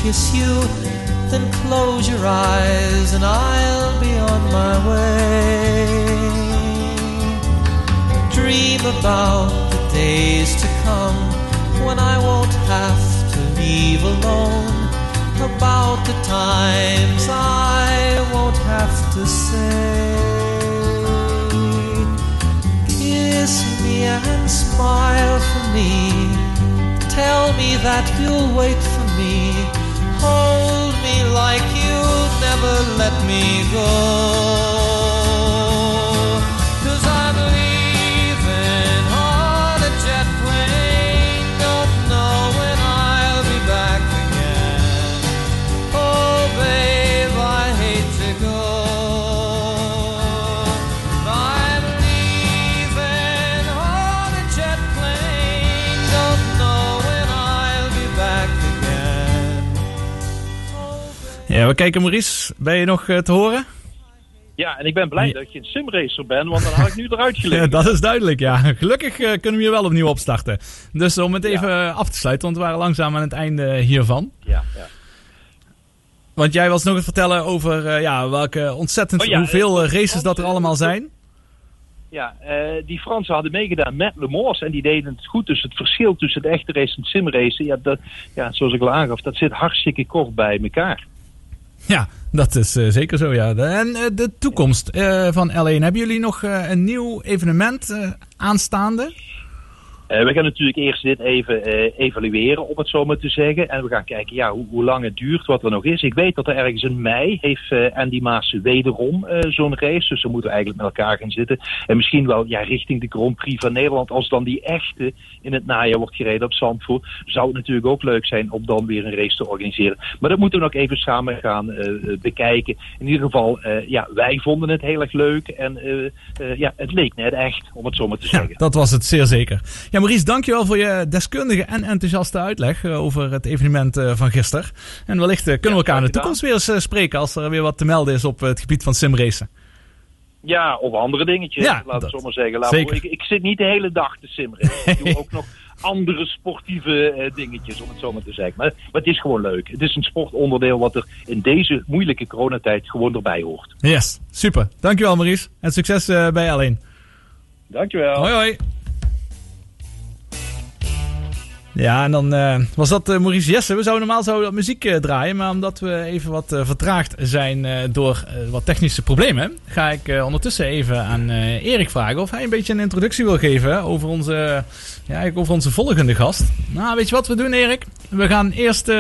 Speaker 8: Kiss you, then close your eyes, and I'll be on my way. Dream about the days to come when I won't have to leave alone. About the times I won't have to say. Kiss me and smile for me. Tell me that you'll wait for me. Hold me like you'll never let me go.
Speaker 3: Ja, we kijken Maurice. Ben je nog eh, te horen?
Speaker 7: Ja, en ik ben blij dat ik geen simracer ben, want dan had ik nu eruit (laughs)
Speaker 3: Ja,
Speaker 7: gelegen.
Speaker 3: dat is duidelijk, ja. Gelukkig eh, kunnen we hier wel opnieuw opstarten. Dus om het even eh, af te sluiten, want we waren langzaam aan het einde hiervan.
Speaker 7: Ja, ja.
Speaker 3: Want jij was nog het vertellen over ja, welke ontzettend
Speaker 7: Oh ja,
Speaker 3: hoeveel races dat er allemaal zijn.
Speaker 7: Ja, die Fransen hadden meegedaan met Le Mans en die deden het goed. Dus het verschil tussen de echte race en het simracen, ja, dat, ja, zoals ik al aangaf, dat zit hartstikke kort bij elkaar.
Speaker 3: Ja, dat is eh, zeker zo, ja. En eh, de toekomst eh, van L1. Hebben jullie nog een nieuw evenement aanstaande?
Speaker 7: Eh, we gaan natuurlijk eerst dit even eh, evalueren, om het zo maar te zeggen. En we gaan kijken ja, hoe, hoe lang het duurt, wat er nog is. Ik weet dat er ergens in mei heeft eh, Andy Maas wederom zo'n race. Dus dan moeten we eigenlijk met elkaar gaan zitten. En misschien wel ja, richting de Grand Prix van Nederland. Als dan die echte in het najaar wordt gereden op Zandvoort. Zou het natuurlijk ook leuk zijn om dan weer een race te organiseren. Maar dat moeten we nog even samen gaan bekijken. In ieder geval, ja, wij vonden het heel erg leuk. En ja, het leek net echt, om het zo maar te
Speaker 3: Ja,
Speaker 7: zeggen.
Speaker 3: dat was het zeer zeker. Ja, Maurice, dankjewel voor je deskundige en enthousiaste uitleg eh, over het evenement eh, van gisteren. En wellicht eh, kunnen we elkaar in de toekomst weer eens spreken als er weer wat te melden is op het gebied van simracen.
Speaker 7: Ja, of andere dingetjes.
Speaker 3: Ja,
Speaker 7: laat het zo maar zeggen. Laat maar- ik, ik zit niet de hele dag te simmeren. (laughs) Ik doe ook nog andere sportieve dingetjes, om het zo maar te zeggen. Maar, maar het is gewoon leuk. Het is een sportonderdeel wat er in deze moeilijke coronatijd gewoon erbij hoort.
Speaker 3: Yes, super. Dankjewel Maurice. En succes bij L1.
Speaker 7: Dankjewel.
Speaker 3: Hoi hoi. Ja, en dan eh, was dat eh, Maurice Jesse. We zouden normaal zouden we muziek eh, draaien, maar omdat we even wat vertraagd zijn door wat technische problemen, ga ik ondertussen even aan Erik vragen of hij een beetje een introductie wil geven over onze, ja, over onze volgende gast. Nou, weet je wat we doen, Erik? We gaan eerst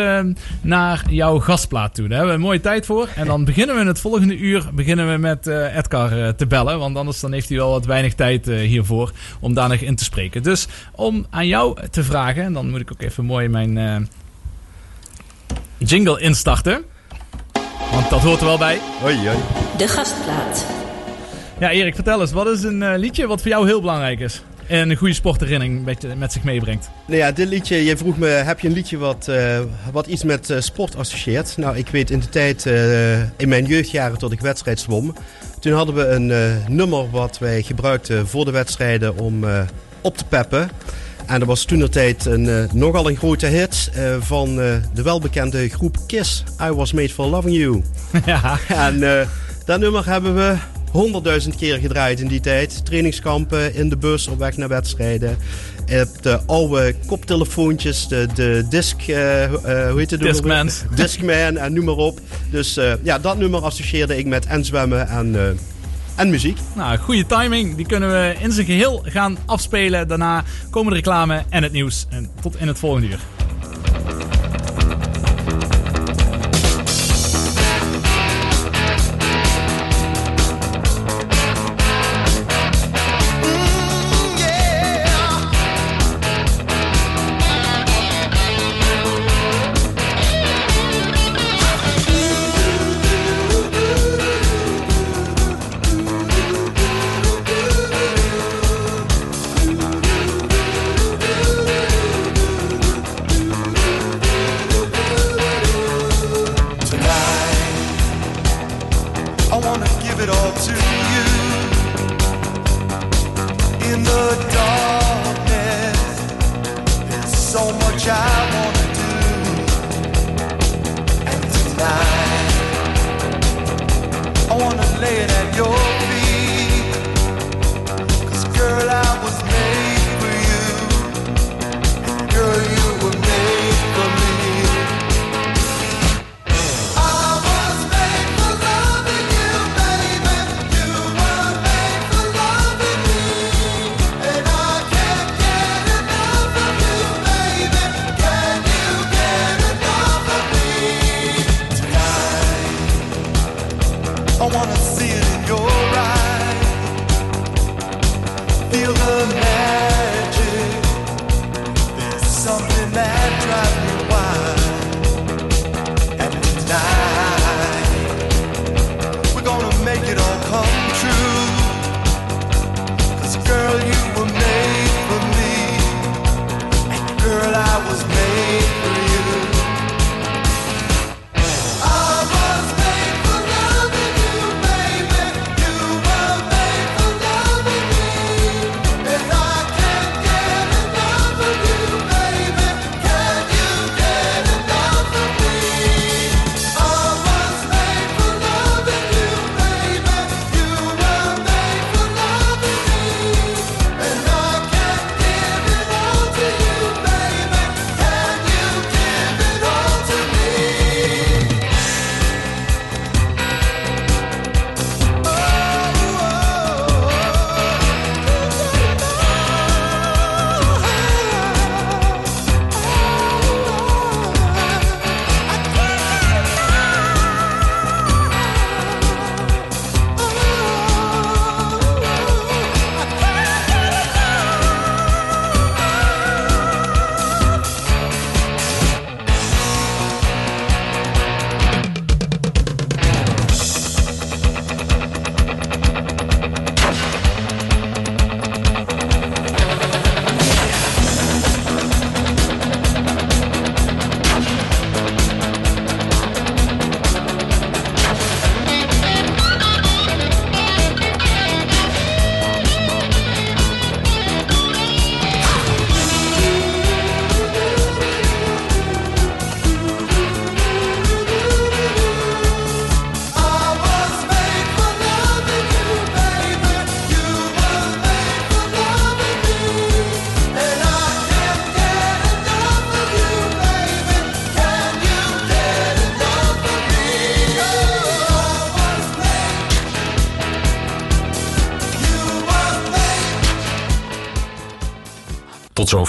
Speaker 3: naar jouw gastplaat toe. Daar hebben we een mooie tijd voor. En dan beginnen we in het volgende uur beginnen we met Edgar te bellen, want anders dan heeft hij wel wat weinig tijd hiervoor om daar nog in te spreken. Dus om aan jou te vragen, en dan
Speaker 9: dan moet ik ook even mooi mijn eh, jingle instarten. Want dat hoort er wel bij.
Speaker 5: Hoi, hoi.
Speaker 2: De gastplaat.
Speaker 9: Ja, Erik, vertel eens. Wat is een eh, liedje wat voor jou heel belangrijk is? En een goede sportherinnering met, met zich meebrengt.
Speaker 5: Nou ja, dit liedje, je vroeg me, heb je een liedje wat, eh, wat iets met eh, sport associeert? Nou, ik weet in de tijd, eh, in mijn jeugdjaren tot ik wedstrijd zwom, toen hadden we een eh, nummer wat wij gebruikten voor de wedstrijden om eh, op te peppen. En dat was toen de tijd een, eh, nogal een grote hit eh, van eh, de welbekende groep Kiss. I Was Made For Loving You. (laughs)
Speaker 9: ja,
Speaker 5: En dat nummer hebben we honderdduizend keer gedraaid in die tijd. Trainingskampen, in de bus, op weg naar wedstrijden. Op de oude koptelefoontjes, de, de disc... hoe heet het?
Speaker 9: Discmans.
Speaker 5: Discman en noem maar op. Dus ja, dat nummer associeerde ik met en zwemmen en, en muziek.
Speaker 9: nou, goede timing. Die kunnen we in zijn geheel gaan afspelen. Daarna komen de reclame en het nieuws. En tot in het volgende uur.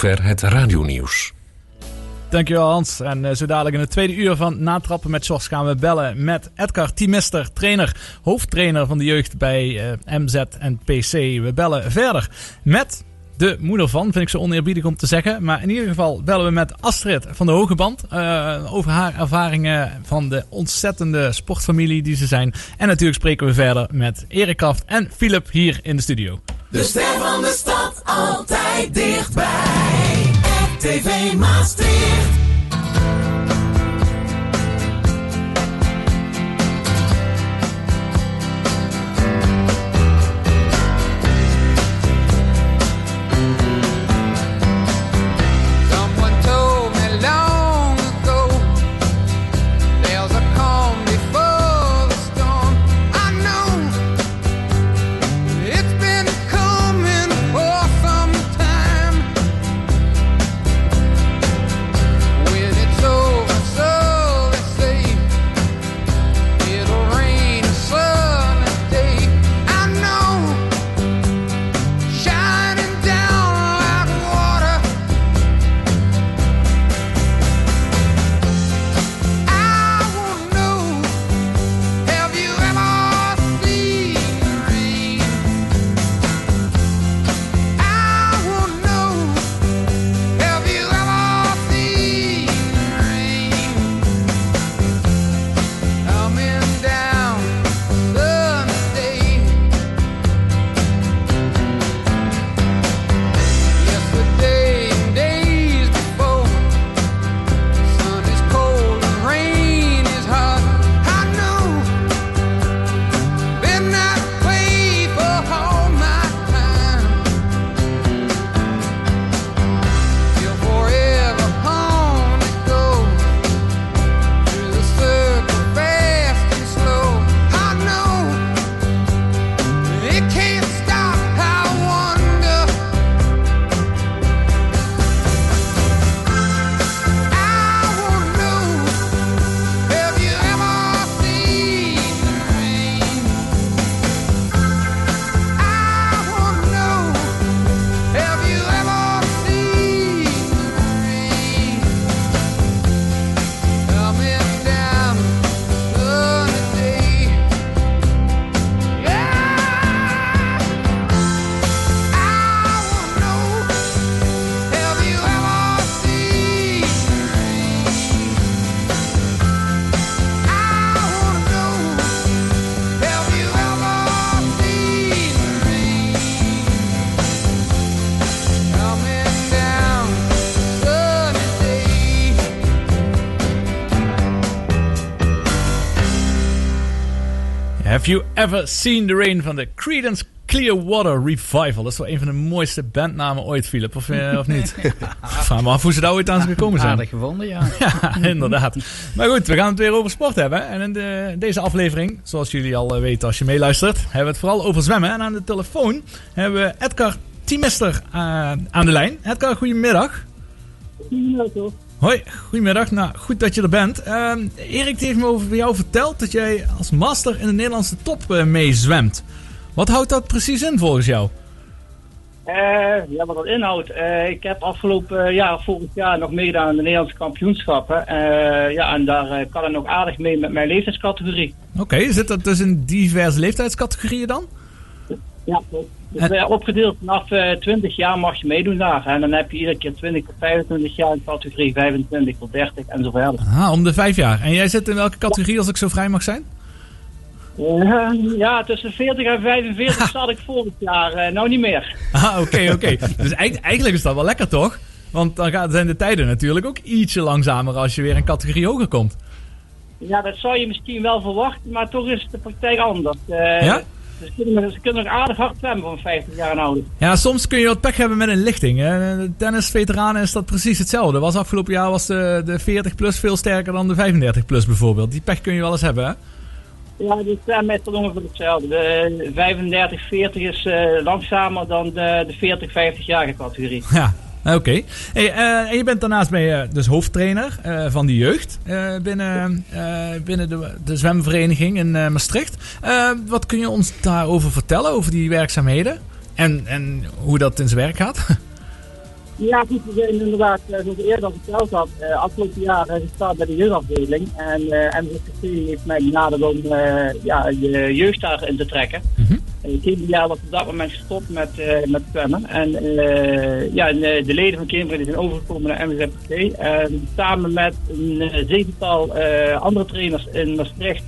Speaker 10: Zover het radionieuws.
Speaker 9: Dankjewel Hans. En eh, zo dadelijk in het tweede uur van Natrappen met Jos gaan we bellen met Edgar Tiemister, trainer, hoofdtrainer van de jeugd bij eh, MZ en PC. We bellen verder met
Speaker 3: de moeder van, vind ik zo oneerbiedig om te zeggen. Maar in ieder geval bellen we met Astrid van de Hogeband. eh over haar ervaringen van de ontzettende sportfamilie die ze zijn. En natuurlijk spreken we verder met Erik Kraft en Philip hier in de studio.
Speaker 1: De ster van de stad altijd dichtbij. RTV Maastricht.
Speaker 11: Have you ever seen the rain
Speaker 3: van de Creedence Clearwater Revival? Dat is wel een van de mooiste bandnamen ooit, Philip, of, eh, of niet? (laughs) Vraag me af hoe ze daar ooit aan zijn gekomen zijn.
Speaker 4: Aardig gevonden, ja. (laughs)
Speaker 3: Ja, inderdaad. Maar goed, we gaan het weer over sport hebben. En in de, deze aflevering, zoals jullie al eh, weten als je meeluistert, hebben we het vooral over zwemmen. En aan de telefoon hebben we Edgar Tiemester eh, aan de lijn. Edgar, goedemiddag. Hoi, goedemiddag. Nou, goed dat je er bent. Ehm, Erik heeft me over jou verteld dat jij als master in de Nederlandse top eh, meezwemt. Wat houdt dat precies in volgens jou?
Speaker 12: Eh, ja, wat dat inhoudt. Eh, ik heb afgelopen jaar, vorig jaar, nog meegedaan aan de Nederlandse kampioenschappen. Eh, ja, en daar kan ik nog aardig mee met mijn leeftijdscategorie.
Speaker 3: Oké, zit dat dus in diverse leeftijdscategorieën dan?
Speaker 12: Ja, klopt. Dus eh, opgedeeld vanaf eh 20 jaar mag je meedoen daar. En dan heb je iedere keer 20 tot 25 jaar in categorie 25 tot 30 en zo verder.
Speaker 3: Ah, om de vijf jaar. En jij zit in welke categorie als ik zo vrij mag zijn?
Speaker 12: Eh, ja, tussen 40 en 45 zat ik vorig jaar. eh, nou niet meer.
Speaker 3: Ah, oké, oké. (laughs) Dus eigen- eigenlijk is dat wel lekker, toch? Want dan gaan- zijn de tijden natuurlijk ook ietsje langzamer als je weer een categorie hoger komt.
Speaker 12: Ja, dat zou je misschien wel verwachten, maar toch is de praktijk anders. Eh,
Speaker 3: Ja?
Speaker 12: Ze kunnen, ze kunnen nog aardig hard zwemmen van 50 jaar en ouder.
Speaker 3: Ja, soms kun je wat pech hebben met een lichting. hè. Tennisveteranen is dat precies hetzelfde. Was afgelopen jaar was de, de 40 plus veel sterker dan de 35 plus bijvoorbeeld. Die pech kun je wel eens hebben, hè?
Speaker 12: Ja, die zwemmen is dan ongeveer hetzelfde. De 35, 40 is eh, langzamer dan de, de 40, 50-jarige categorie.
Speaker 3: Ja, oké. Hey, eh, en je bent daarnaast ben je dus hoofdtrainer eh, van de jeugd eh, binnen, eh, binnen de, de zwemvereniging in eh, Maastricht. Eh, wat kun je ons daarover vertellen, over die werkzaamheden? En, en hoe dat in zijn werk gaat? (laughs)
Speaker 12: Ja, goed, we zijn inderdaad, eh, zoals ik eerder al verteld had, eh, afgelopen jaar eh, gestart bij de jeugdafdeling. En eh MVC heeft mij benaderd om eh, ja, je jeugd daarin te trekken. Het jaar was op dat moment gestopt met, eh, met zwemmen. En eh, ja, eh, de leden van Cambridge zijn overgekomen naar MSFPC. En samen met een eh, zevental eh, andere trainers in Maastricht.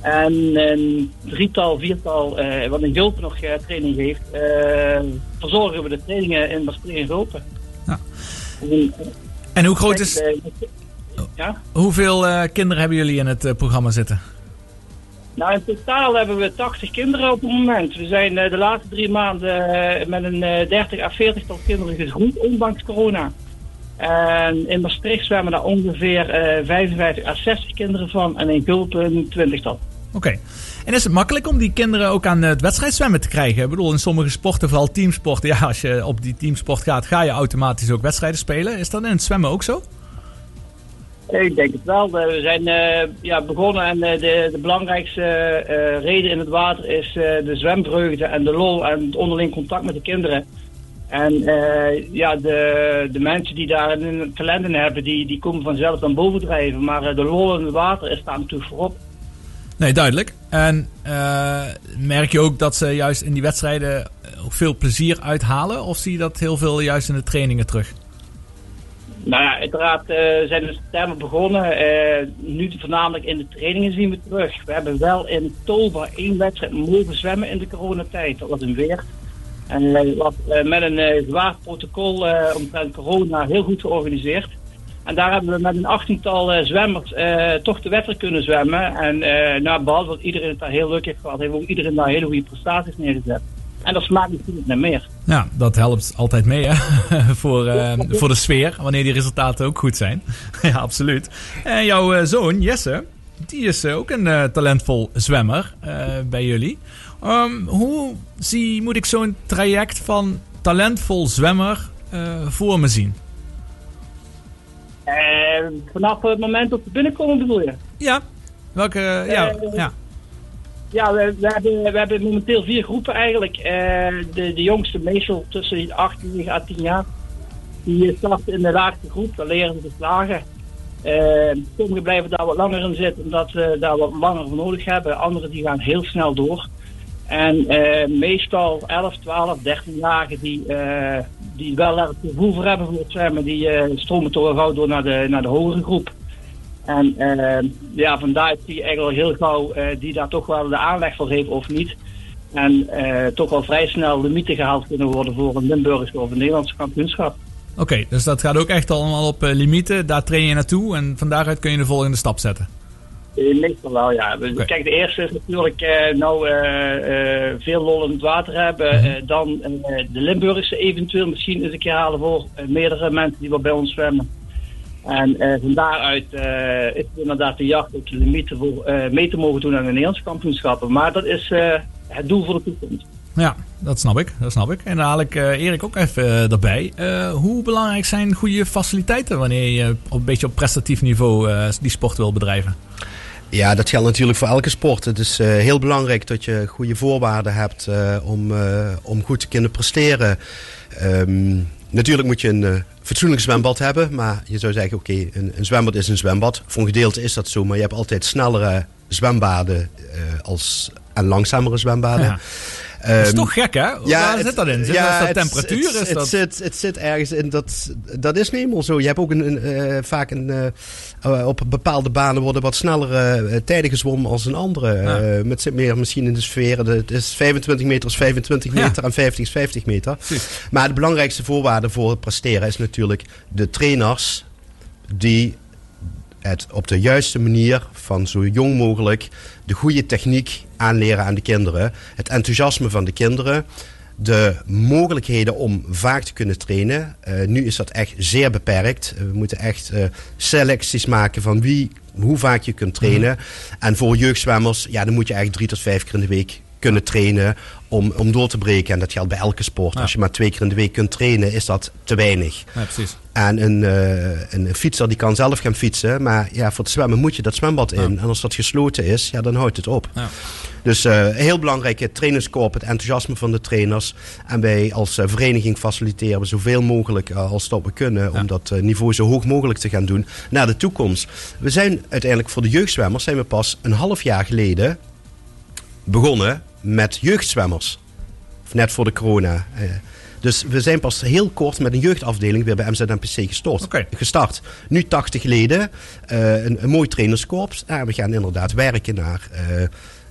Speaker 12: En een drietal, viertal, eh, wat in Gulpen nog eh, training geeft. eh, verzorgen we de trainingen in Maastricht en Gulpen.
Speaker 3: Ja.
Speaker 12: En,
Speaker 3: En hoe groot is,
Speaker 12: eh, ja?
Speaker 3: hoeveel eh, kinderen hebben jullie in het eh, programma zitten?
Speaker 12: Nou, in totaal hebben we 80 kinderen op het moment. We zijn eh, de laatste drie maanden eh, met een eh, 30 à 40 tal kinderen gegroeid, ondanks corona. En in Maastricht zwemmen daar ongeveer eh 55 à 60 kinderen van en in Gulpen een 20 tal.
Speaker 3: Oké. En is het makkelijk om die kinderen ook aan het wedstrijdzwemmen te krijgen? Ik bedoel, in sommige sporten, vooral teamsporten, ja, als je op die teamsport gaat, ga je automatisch ook wedstrijden spelen. Is dat in het zwemmen ook zo?
Speaker 12: Ik denk het wel. We zijn eh, ja, begonnen en eh, de, de belangrijkste eh, reden in het water is de zwemvreugde en de lol en het onderling contact met de kinderen. En ja, de, de mensen die daar een hebben, die, die komen vanzelf dan bovendrijven. Maar eh, de lol in het water is daar natuurlijk voorop.
Speaker 3: Nee, duidelijk. En merk je ook dat ze juist in die wedstrijden veel plezier uithalen? Of zie je dat heel veel juist in de trainingen terug?
Speaker 12: Nou ja, uiteraard eh, zijn we september begonnen. Eh, nu voornamelijk in de trainingen zien we terug. We hebben wel in oktober één wedstrijd mogen zwemmen in de coronatijd. Dat was in Weert. En eh, was met een zwaar protocol omtrent corona heel goed georganiseerd. En daar hebben we met een achttiental zwemmers toch de wedstrijd kunnen zwemmen. En nou, behalve dat iedereen het daar heel leuk heeft gehad, heeft ook iedereen daar hele goede prestaties neergezet. En dat smaakt natuurlijk naar meer.
Speaker 3: Ja, dat helpt altijd mee hè? (laughs) voor, eh, voor de sfeer, wanneer die resultaten ook goed zijn. (laughs) ja, absoluut. En jouw eh, zoon Jesse, die is eh, ook een talentvol zwemmer bij jullie. Ehm, hoe zie, moet ik zo'n traject van talentvol zwemmer voor me zien?
Speaker 12: Vanaf het moment dat we binnenkomen bedoel je?
Speaker 3: Ja. Welke, ja, ja.
Speaker 12: Ja, we, hebben, momenteel vier groepen eigenlijk. Eh, de, de jongste meestal tussen de 18 9 à 10 jaar. Die starten in de laagste groep, daar leren ze te slagen. Eh, sommigen blijven daar wat langer in zitten omdat ze daar wat langer voor nodig hebben. Anderen die gaan heel snel door. En eh, meestal 11, 12, 13-jarigen die, eh, die wel het gevoel voor hebben voor het zwemmen, die stromen toch wel gauw door naar de, naar de hogere groep. En eh, ja, vandaar zie je eigenlijk al heel gauw eh, die daar toch wel de aanleg voor heeft of niet. En eh, toch wel vrij snel limieten gehaald kunnen worden voor een Limburgse of een Nederlandse kampioenschap.
Speaker 3: Oké, dus dat gaat ook echt allemaal op eh, limieten. Daar train je naartoe en van daaruit kun je de volgende stap zetten.
Speaker 12: Meestal wel, ja.
Speaker 3: Oké.
Speaker 12: Kijk, de eerste is natuurlijk eh, nou veel lol in het water hebben.
Speaker 3: Mhm.
Speaker 12: Dan de Limburgse eventueel misschien eens een keer halen voor meerdere mensen die wel bij ons zwemmen. En eh, van daaruit eh, is het inderdaad de jacht op de limieten voor eh, mee te mogen doen aan de Nederlandse kampioenschappen. Maar dat is eh, het doel voor de toekomst.
Speaker 3: Ja, dat snap ik. Dat snap ik. En dan haal ik eh, Erik ook even erbij. Eh, hoe belangrijk zijn goede faciliteiten wanneer je op een beetje op prestatief niveau eh, die sport wil bedrijven?
Speaker 5: Ja, dat geldt natuurlijk voor elke sport. Het is eh, heel belangrijk dat je goede voorwaarden hebt eh, om, eh, om goed te kunnen presteren. Ehm, natuurlijk moet je een eh, fatsoenlijk zwembad hebben. Maar je zou zeggen, oké, een, een zwembad is een zwembad. Voor een gedeelte is dat zo. Maar je hebt altijd snellere zwembaden eh, als, en langzamere zwembaden.
Speaker 3: Ja. Dat is
Speaker 5: Ehm,
Speaker 3: toch gek, hè? Waar
Speaker 5: het-
Speaker 3: zit dat in? Zit dat, is dat
Speaker 5: het-
Speaker 3: temperatuur?
Speaker 5: Het,
Speaker 3: is
Speaker 5: het
Speaker 3: dat...
Speaker 5: zit, het zit ergens in. Dat, dat is niet helemaal zo. Je hebt ook een, eh, vaak een, eh, eh, op bepaalde banen worden wat snellere eh, tijden gezwommen als een andere.
Speaker 3: Ja.
Speaker 5: Met zit meer misschien in de sfeer. Het is 25 meter is 25
Speaker 3: Ja.
Speaker 5: meter en 50 is 50 meter.
Speaker 3: Precies.
Speaker 5: Maar de belangrijkste voorwaarde voor het presteren is natuurlijk de trainers die het op de juiste manier van zo jong mogelijk de goede techniek aanleren aan de kinderen. Het enthousiasme van de kinderen. De mogelijkheden om vaak te kunnen trainen. Eh, nu is dat echt zeer beperkt. Eh, we moeten echt eh, selecties maken van wie, hoe vaak je kunt trainen. En voor jeugdzwemmers, ja, dan moet je eigenlijk drie tot vijf keer in de week kunnen trainen om, om door te breken. En dat geldt bij elke sport.
Speaker 3: Ja.
Speaker 5: Als je maar twee keer in de week kunt trainen, is dat te weinig.
Speaker 3: Ja, precies.
Speaker 5: En een, eh, een fietser die kan zelf gaan fietsen. Maar ja, voor het zwemmen moet je dat zwembad in. En als dat gesloten is, ja, dan houdt het op.
Speaker 3: Ja.
Speaker 5: Dus eh, heel belangrijk, het het enthousiasme van de trainers. En wij als eh, vereniging faciliteren we zoveel mogelijk als dat we kunnen. Om dat niveau zo hoog mogelijk te gaan doen naar de toekomst. We zijn uiteindelijk voor de jeugdzwemmers zijn we pas een half jaar geleden begonnen met jeugdzwemmers. Of net voor de corona. eh. dus we zijn pas heel kort met een jeugdafdeling weer bij MZNPC gestort, gestart. Nu 80 leden, eh, een, een mooi trainerskorps. Ja, we gaan inderdaad werken naar... eh,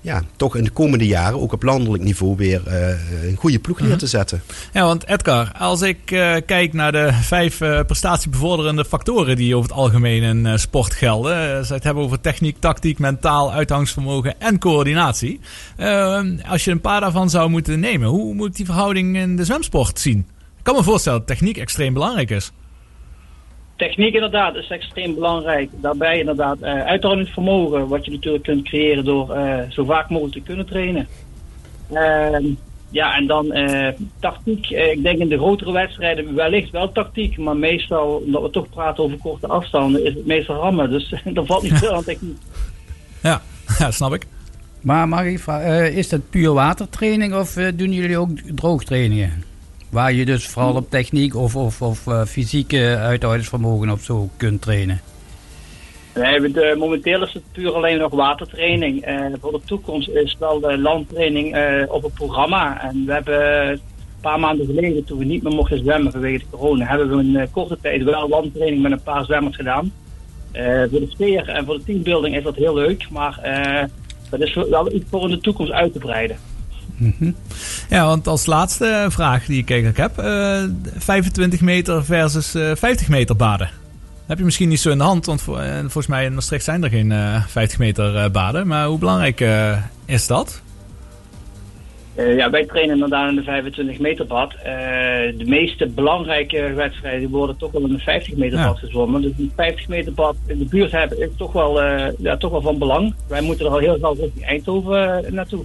Speaker 5: ja, toch in de komende jaren, ook op landelijk niveau, weer eh, een goede ploeg neer te zetten.
Speaker 3: Ja, want Edgar, als ik eh, kijk naar de vijf eh, prestatiebevorderende factoren die over het algemeen in sport gelden. we het hebben over techniek, tactiek, mentaal, uitgangsvermogen en coördinatie. Als je een paar daarvan zou moeten nemen, hoe moet ik die verhouding in de zwemsport zien? Ik kan me voorstellen dat techniek extreem belangrijk is.
Speaker 12: Techniek inderdaad is extreem belangrijk. Daarbij inderdaad eh uithoudingsvermogen, wat je natuurlijk kunt creëren door eh, zo vaak mogelijk te kunnen trainen. Ehm, ja, en dan eh, tactiek. Ik denk in de grotere wedstrijden wellicht wel tactiek, maar meestal, omdat we toch praten over korte afstanden, is het meestal rammen. Dus (laughs) er valt niet veel aan techniek.
Speaker 3: Ja, (laughs) ja snap ik.
Speaker 4: Maar eh, is dat puur watertraining of doen jullie ook droogtrainingen? Waar je dus vooral op techniek of, of, of eh, fysieke uithoudingsvermogen of zo kunt trainen.
Speaker 12: We- de, momenteel is het puur alleen nog watertraining. Eh, voor de toekomst is wel de landtraining eh, op het programma. En we hebben een paar maanden geleden, toen we niet meer mochten zwemmen vanwege de corona, hebben we een korte tijd wel landtraining met een paar zwemmers gedaan. Voor de sfeer en voor de teambuilding is dat heel leuk, maar dat is wel iets voor in de toekomst uit te breiden.
Speaker 3: Ja, want als laatste vraag die ik eigenlijk heb. eh, 25 meter versus eh, 50 meter baden. Dat heb je misschien niet zo in de hand, want voor- eh, volgens mij in Maastricht zijn er geen eh, 50 meter eh, baden. Maar hoe belangrijk eh, is dat?
Speaker 12: Eh, ja, wij trainen inderdaad in de 25 meter bad. Eh, de meeste belangrijke wedstrijden worden toch wel in de 50 meter
Speaker 3: Ja.
Speaker 12: bad gezwommen. Dus een 50 meter bad in de buurt hebben is toch wel, eh, ja, toch wel van belang. Wij moeten er al heel snel richting Eindhoven eh, naartoe.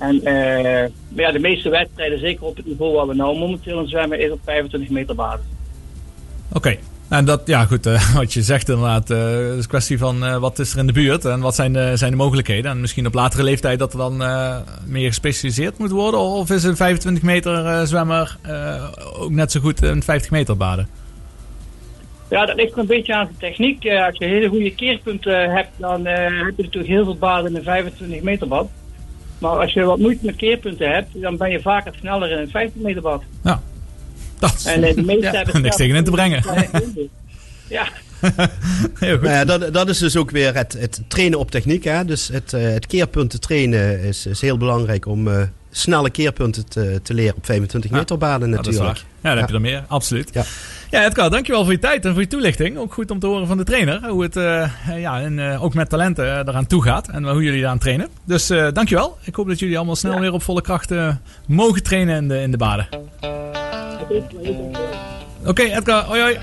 Speaker 12: En eh, maar ja, de meeste wedstrijden, zeker op het niveau waar we nou momenteel in zwemmen, is op 25 meter basis.
Speaker 3: Oké. En dat, ja goed, eh, (laughs) wat je zegt inderdaad, het is een kwestie van wat is er in de buurt en wat zijn de, zijn de mogelijkheden. En misschien op latere leeftijd dat er dan meer gespecialiseerd moet worden. Of is een 25 meter zwemmer ook net zo goed een 50 meter baden?
Speaker 12: Ja, dat ligt er een beetje aan de techniek. Als je hele goede keerpunten hebt, dan heb je natuurlijk heel veel baden in een 25 meter bad. Maar als je wat moeite met keerpunten hebt, dan ben je vaker sneller in een 50 meter bad.
Speaker 3: Ja. Dat
Speaker 12: En de meeste (laughs)
Speaker 3: Ja,
Speaker 12: hebben
Speaker 3: niks tegen in te brengen. (laughs)
Speaker 12: Ja,
Speaker 3: goed.
Speaker 5: Nou ja, dat, dat is dus ook weer het, het trainen op techniek. Hè? Dus het, eh, het keerpunten trainen is, is heel belangrijk om eh, snelle keerpunten te, te leren op 25 meter baden
Speaker 3: Ja, dat is
Speaker 5: natuurlijk.
Speaker 3: waar. Ja, dan heb je er meer. Absoluut.
Speaker 5: Ja.
Speaker 3: Ja, Edgar, dankjewel voor je tijd en voor je toelichting. Ook goed om te horen van de trainer. Hoe het eh, ja, en, eh, ook met talenten eh, eraan toe gaat. En hoe jullie eraan trainen. Dus eh dankjewel. Ik hoop dat jullie allemaal snel weer op volle kracht mogen trainen in de, in de baden. Oké, Edgar. Hoi hoi.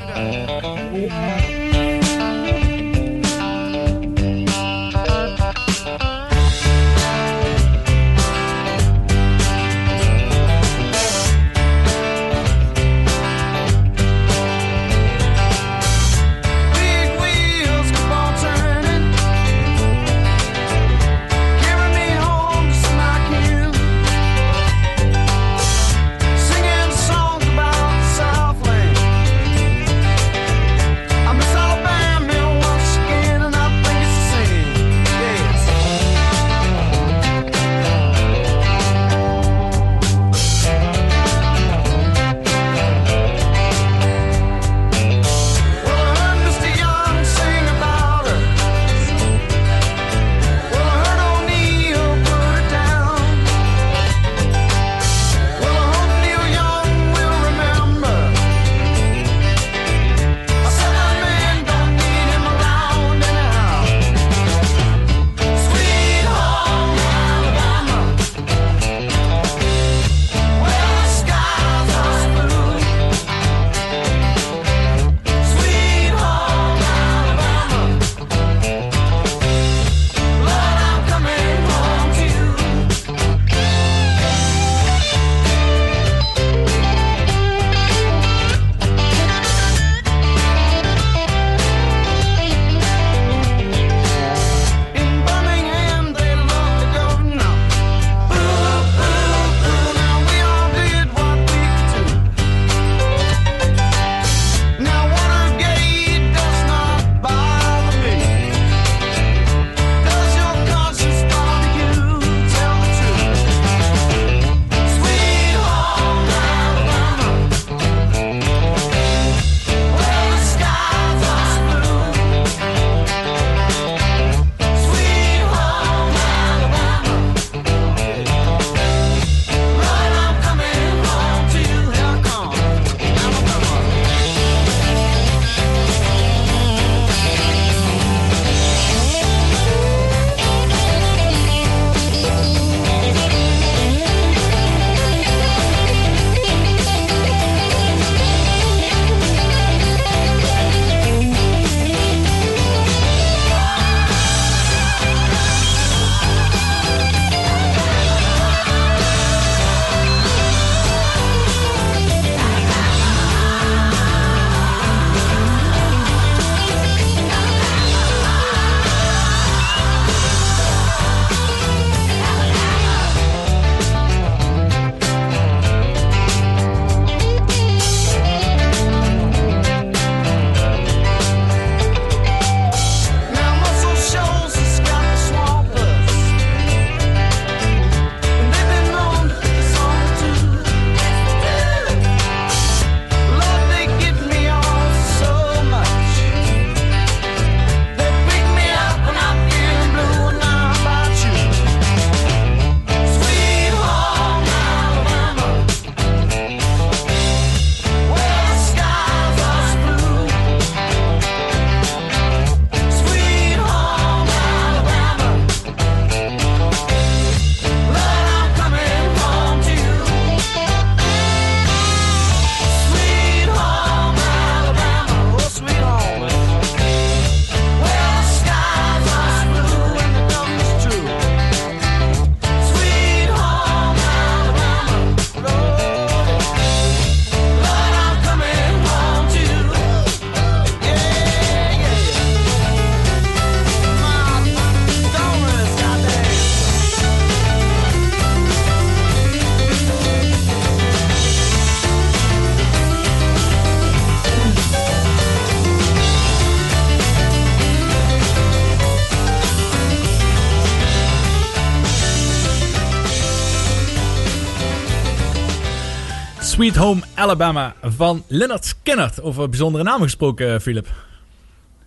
Speaker 3: Alabama van Leonard Skinner. Over bijzondere namen gesproken, eh, Philip.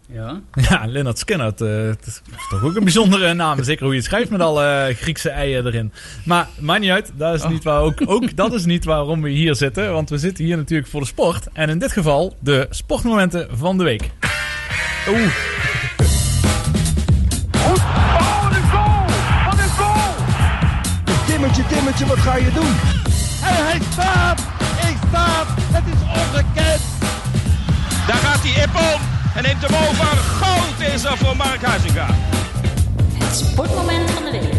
Speaker 4: Ja. (laughs)
Speaker 3: Ja, Leonard Skinner. Het, eh, het is toch ook een bijzondere naam. Zeker hoe je het schrijft met alle Griekse eieren erin. Maar maakt niet uit. Dat is, niet waar, ook, ook, dat is niet waarom we hier zitten. Want we zitten hier natuurlijk voor de sport. En in dit geval de sportmomenten van de week. Oeh.
Speaker 13: Timmetje, Timmetje, wat ga je doen? En hij staat!
Speaker 14: En neemt hem over. Groot is er voor Mark Huizinga.
Speaker 2: Het sportmoment van de week.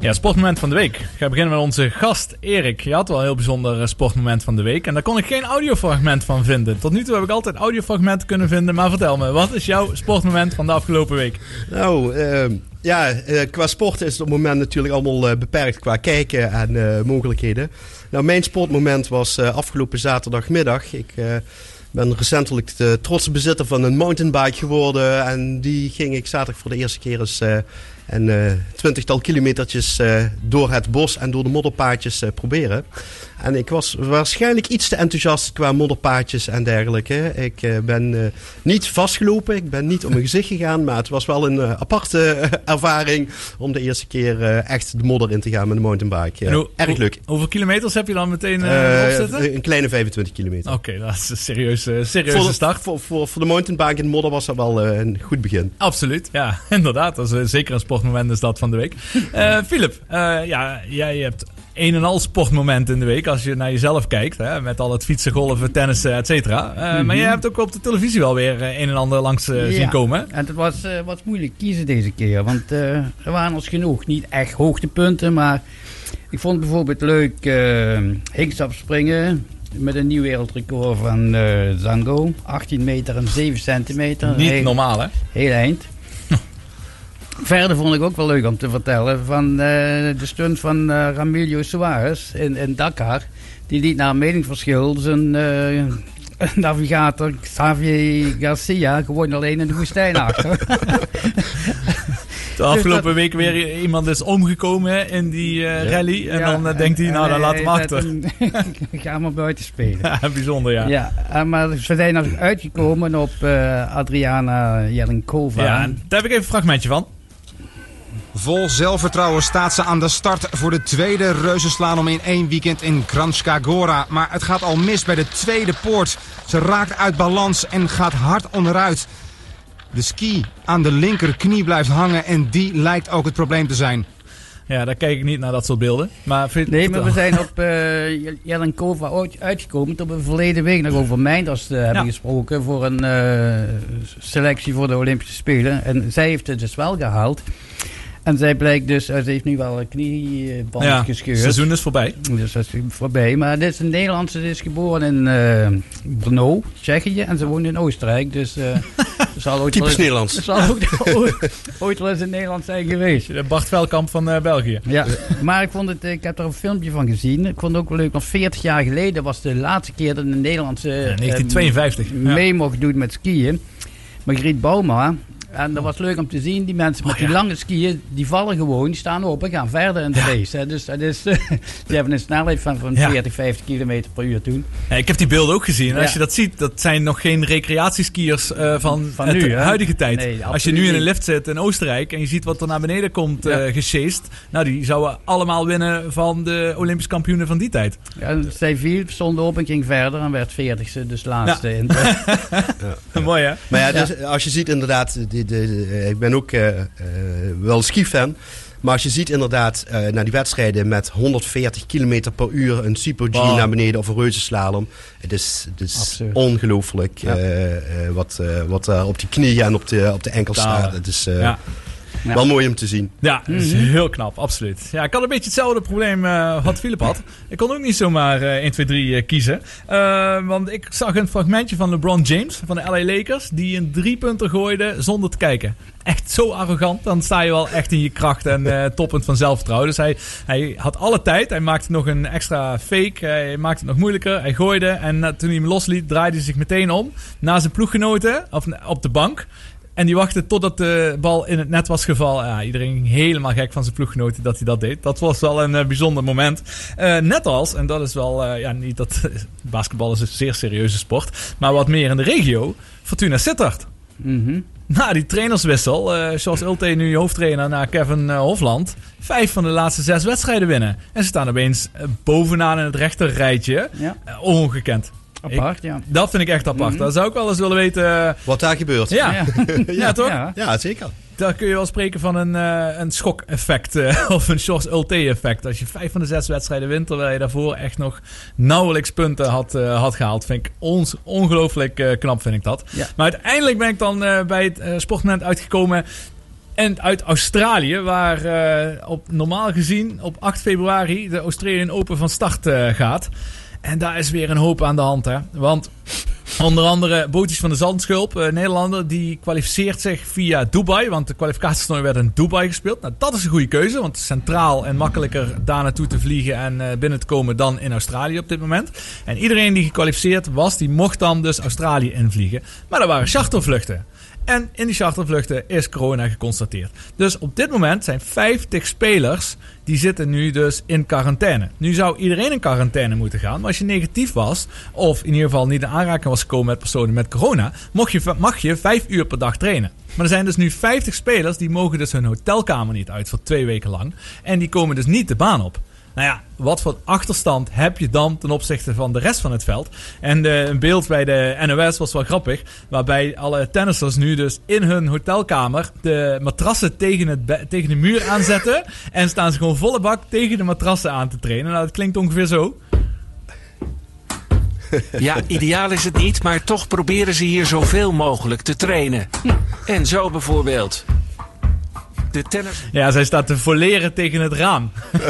Speaker 3: Ja, sportmoment van de week. Ik ga beginnen met onze gast Erik. Je had wel een heel bijzonder eh, sportmoment van de week. En daar kon ik geen audiofragment van vinden. Tot nu toe heb ik altijd audiofragmenten kunnen vinden. Maar vertel me, wat is jouw sportmoment van de afgelopen week?
Speaker 5: Nou, eh, ja, eh, qua sport is het op het moment natuurlijk allemaal eh, beperkt qua kijken en eh, mogelijkheden. Nou, mijn sportmoment was eh, afgelopen zaterdagmiddag. Ik eh, ben recentelijk de trotse bezitter van een mountainbike geworden. En die ging ik zaterdag voor de eerste keer eens eh, een eh, twintigtal kilometertjes eh, door het bos en door de modderpaadjes eh, proberen. En ik was waarschijnlijk iets te enthousiast qua modderpaadjes en dergelijke. Ik ben niet vastgelopen, ik ben niet om mijn gezicht gegaan. Maar het was wel een aparte ervaring om de eerste keer echt de modder in te gaan met een mountainbike.
Speaker 3: En
Speaker 5: Ja,
Speaker 3: hoe-
Speaker 5: erg leuk.
Speaker 3: Hoeveel kilometers heb je dan meteen zitten?
Speaker 5: een kleine 25 kilometer.
Speaker 3: Oké, dat is een serieuze, serieuze
Speaker 5: Voor de,
Speaker 3: start.
Speaker 5: voor, voor, voor de mountainbike in de modder was dat wel een goed begin.
Speaker 3: Absoluut, ja, (laughs) inderdaad. Dat is zeker een sportmoment is dat van de week. Eh Philip, eh, ja, jij hebt een en al sportmomenten in de week als je naar jezelf kijkt. Hè, met al het fietsen, golven, tennissen, et cetera. Eh, Maar je hebt ook op de televisie wel weer een en ander langs zien
Speaker 4: Ja.
Speaker 3: komen.
Speaker 4: En het was, was moeilijk kiezen deze keer. Want er waren ons genoeg. Niet echt hoogtepunten, maar ik vond bijvoorbeeld leuk hinkstapspringen. Met een nieuw wereldrecord van Zango. 18 meter en 7 centimeter.
Speaker 3: Niet
Speaker 4: Heel-
Speaker 3: normaal, hè?
Speaker 4: Heel eind. Verder vond ik ook wel leuk om te vertellen van eh, de stunt van eh, Ramilio Suarez in, in Dakar. Die liet na een meningsverschil zijn eh, (laughs) navigator Xavier Garcia gewoon alleen in de woestijn achter. (laughs)
Speaker 3: De afgelopen week weer iemand is omgekomen in die eh, rally. En
Speaker 4: Ja,
Speaker 3: dan denkt hij, nou, dan laat hem achter.
Speaker 4: hem- (laughs) Ga maar buiten spelen.
Speaker 3: Ja, bijzonder, ja.
Speaker 4: Ja, maar ze zijn er uitgekomen op eh, Adriana Jelenkova.
Speaker 3: Ja, daar heb ik even een fragmentje van.
Speaker 15: Vol zelfvertrouwen staat ze aan de start voor de tweede reuzenslalom in één weekend in Kranjska Gora. Maar het gaat al mis bij de tweede poort. Ze raakt uit balans en gaat hard onderuit. De ski aan de linkerknie blijft hangen en die lijkt ook het probleem te zijn.
Speaker 3: Ja, daar kijk ik niet naar dat soort beelden. Maar vind,
Speaker 4: Nee, maar we zijn op eh Jelenkova ooit uitgekomen toen we verleden week nog over Meinders eh, hebben
Speaker 3: Ja.
Speaker 4: gesproken voor een eh, selectie voor de Olympische Spelen. En zij heeft het dus wel gehaald. En zij blijkt dus, eh, ze heeft nu wel een knieband
Speaker 3: Ja,
Speaker 4: gescheurd.
Speaker 3: het seizoen is voorbij.
Speaker 4: Dus dat is voorbij. Maar dit is een Nederlandse, die is geboren in eh Brno, Tsjechië. En ze woont in Oostenrijk. Dus eh (laughs) zal ooit
Speaker 5: Typisch Nederlands.
Speaker 4: Ze zal ook (laughs) (laughs) ooit, ooit wel eens in Nederland zijn geweest.
Speaker 3: De Bart Velkamp van België.
Speaker 4: Ja, maar ik, vond het, ik heb er een filmpje van gezien. Ik vond het ook wel leuk, want 40 jaar geleden was de laatste keer dat een Nederlandse eh,
Speaker 3: 1952, ja.
Speaker 4: mee mocht doen met skiën. Margriet Bouma. En dat was leuk om te zien, die mensen met die lange skiën, die vallen gewoon, die staan op en gaan verder in de race. Hè. Dus dat is, (laughs) die hebben een snelheid van, van
Speaker 3: Ja.
Speaker 4: 40, 50 kilometer per uur toen.
Speaker 3: Ja, ik heb die beelden ook gezien. En Als
Speaker 4: Ja.
Speaker 3: je dat ziet, dat zijn nog geen recreatieskiers eh, van,
Speaker 4: Van
Speaker 3: het
Speaker 4: nu, hè?
Speaker 3: huidige tijd.
Speaker 4: Nee,
Speaker 3: Als je nu in een lift zit in Oostenrijk en je ziet wat er naar beneden komt eh
Speaker 4: Ja.
Speaker 3: gesjeest. Nou, die zouden allemaal winnen van de Olympisch kampioenen van die tijd.
Speaker 4: Ja, viel, stond op en ging verder en werd 40ste, dus laatste. In (laughs)
Speaker 3: Mooi hè?
Speaker 5: Maar ja, dus, als je ziet inderdaad, de, de, de- ik ben ook eh, eh, wel ski-fan. Maar als je ziet inderdaad eh, naar die wedstrijden met 140 km per uur een super G
Speaker 3: Wow.
Speaker 5: naar beneden of een reuzenslalom. Het is, het is ongelooflijk
Speaker 4: Ja.
Speaker 5: eh, eh, wat, eh, wat op die knieën en op de, op de enkels staat. Het is eh,
Speaker 3: Ja.
Speaker 4: Ja.
Speaker 5: wel mooi om te zien.
Speaker 3: Ja, dat is heel knap, absoluut. Ja, ik had een beetje hetzelfde probleem eh, wat Philip had. Ik kon ook niet zomaar eh 1, 2, 3 eh, kiezen. Eh, want ik zag een fragmentje van LeBron James van de LA Lakers... die een driepunter gooide zonder te kijken. Echt zo arrogant. Dan sta je wel echt in je kracht en eh toppend van zelfvertrouwen. Dus hij, hij had alle tijd. Hij maakte nog een extra fake. Hij maakte het nog moeilijker. Hij gooide en toen hij hem losliet draaide hij zich meteen om. Naar zijn ploeggenoten, of op de bank En die wachtte totdat de bal in het net was gevallen. Ja, iedereen ging helemaal gek van zijn ploeggenoten dat hij dat deed. Dat was wel een eh, bijzonder moment. Eh, net als, en dat is wel, eh, ja, niet dat. (laughs) basketbal is een zeer serieuze sport. Maar wat meer in de regio, Fortuna Sittard.
Speaker 4: Mhm.
Speaker 3: Na die trainerswissel, zoals Ulte nu hoofdtrainer naar Kevin Hofland. Vijf van de laatste zes wedstrijden winnen. En ze staan opeens bovenaan in het rechterrijtje.
Speaker 4: Ja.
Speaker 3: Ongekend.
Speaker 4: Apart,
Speaker 3: Ik-
Speaker 4: ja.
Speaker 3: Dat vind ik echt apart.
Speaker 4: Mhm.
Speaker 3: Dat zou ik wel eens willen weten. eh,
Speaker 5: Wat daar gebeurt.
Speaker 3: Ja, ja. (laughs)
Speaker 5: Ja.
Speaker 3: toch?
Speaker 4: Ja.
Speaker 5: Ja, zeker.
Speaker 3: Daar kun je wel spreken van een, eh, een schok-effect. eh, (laughs) of een Shores Ulte-effect. Als je vijf van de zes wedstrijden wint, terwijl je daarvoor echt nog nauwelijks punten had, eh, had gehaald. Vind ik ons ongelooflijk eh, knap, vind ik dat.
Speaker 4: Ja.
Speaker 3: Maar uiteindelijk ben ik dan eh, bij het eh, sportmoment uitgekomen. En uit Australië, waar eh, op, normaal gezien op 8 februari de Australian Open van start eh, gaat. En daar is weer een hoop aan de hand, hè. Want onder andere Bootjes van de Zandschulp, eh, Nederlander, die kwalificeert zich via Dubai. Want de kwalificatietoernooi werd in Dubai gespeeld. Nou, dat is een goede keuze, want centraal en makkelijker daar naartoe te vliegen en eh, binnen te komen dan in Australië op dit moment. En iedereen die gekwalificeerd was, die mocht dan dus Australië invliegen. Maar er waren chartervluchten. En in die chartervluchten is corona geconstateerd. Dus op dit moment zijn 50 spelers die zitten nu dus in quarantaine. Nu zou iedereen in quarantaine moeten gaan. Maar als je negatief was, of in ieder geval niet in aanraking was gekomen met personen met corona, mocht je, mag je 5 uur per dag trainen. Maar er zijn dus nu 50 spelers die mogen dus hun hotelkamer niet uit voor twee weken lang. En die komen dus niet de baan op. Nou ja, wat voor achterstand heb je dan ten opzichte van de rest van het veld? En eh, een beeld bij de NOS was wel grappig. Waarbij alle tennissers nu dus in hun hotelkamer de matrassen tegen, het tegen de muur aanzetten. (laughs) en staan ze gewoon volle bak tegen de matrassen aan te trainen. Nou, dat klinkt ongeveer zo. (laughs)
Speaker 10: Ja, ideaal is het niet, maar toch proberen ze hier zoveel mogelijk te trainen. En zo bijvoorbeeld. De tennis...
Speaker 3: Ja, zij staat te voleren tegen het raam. (laughs)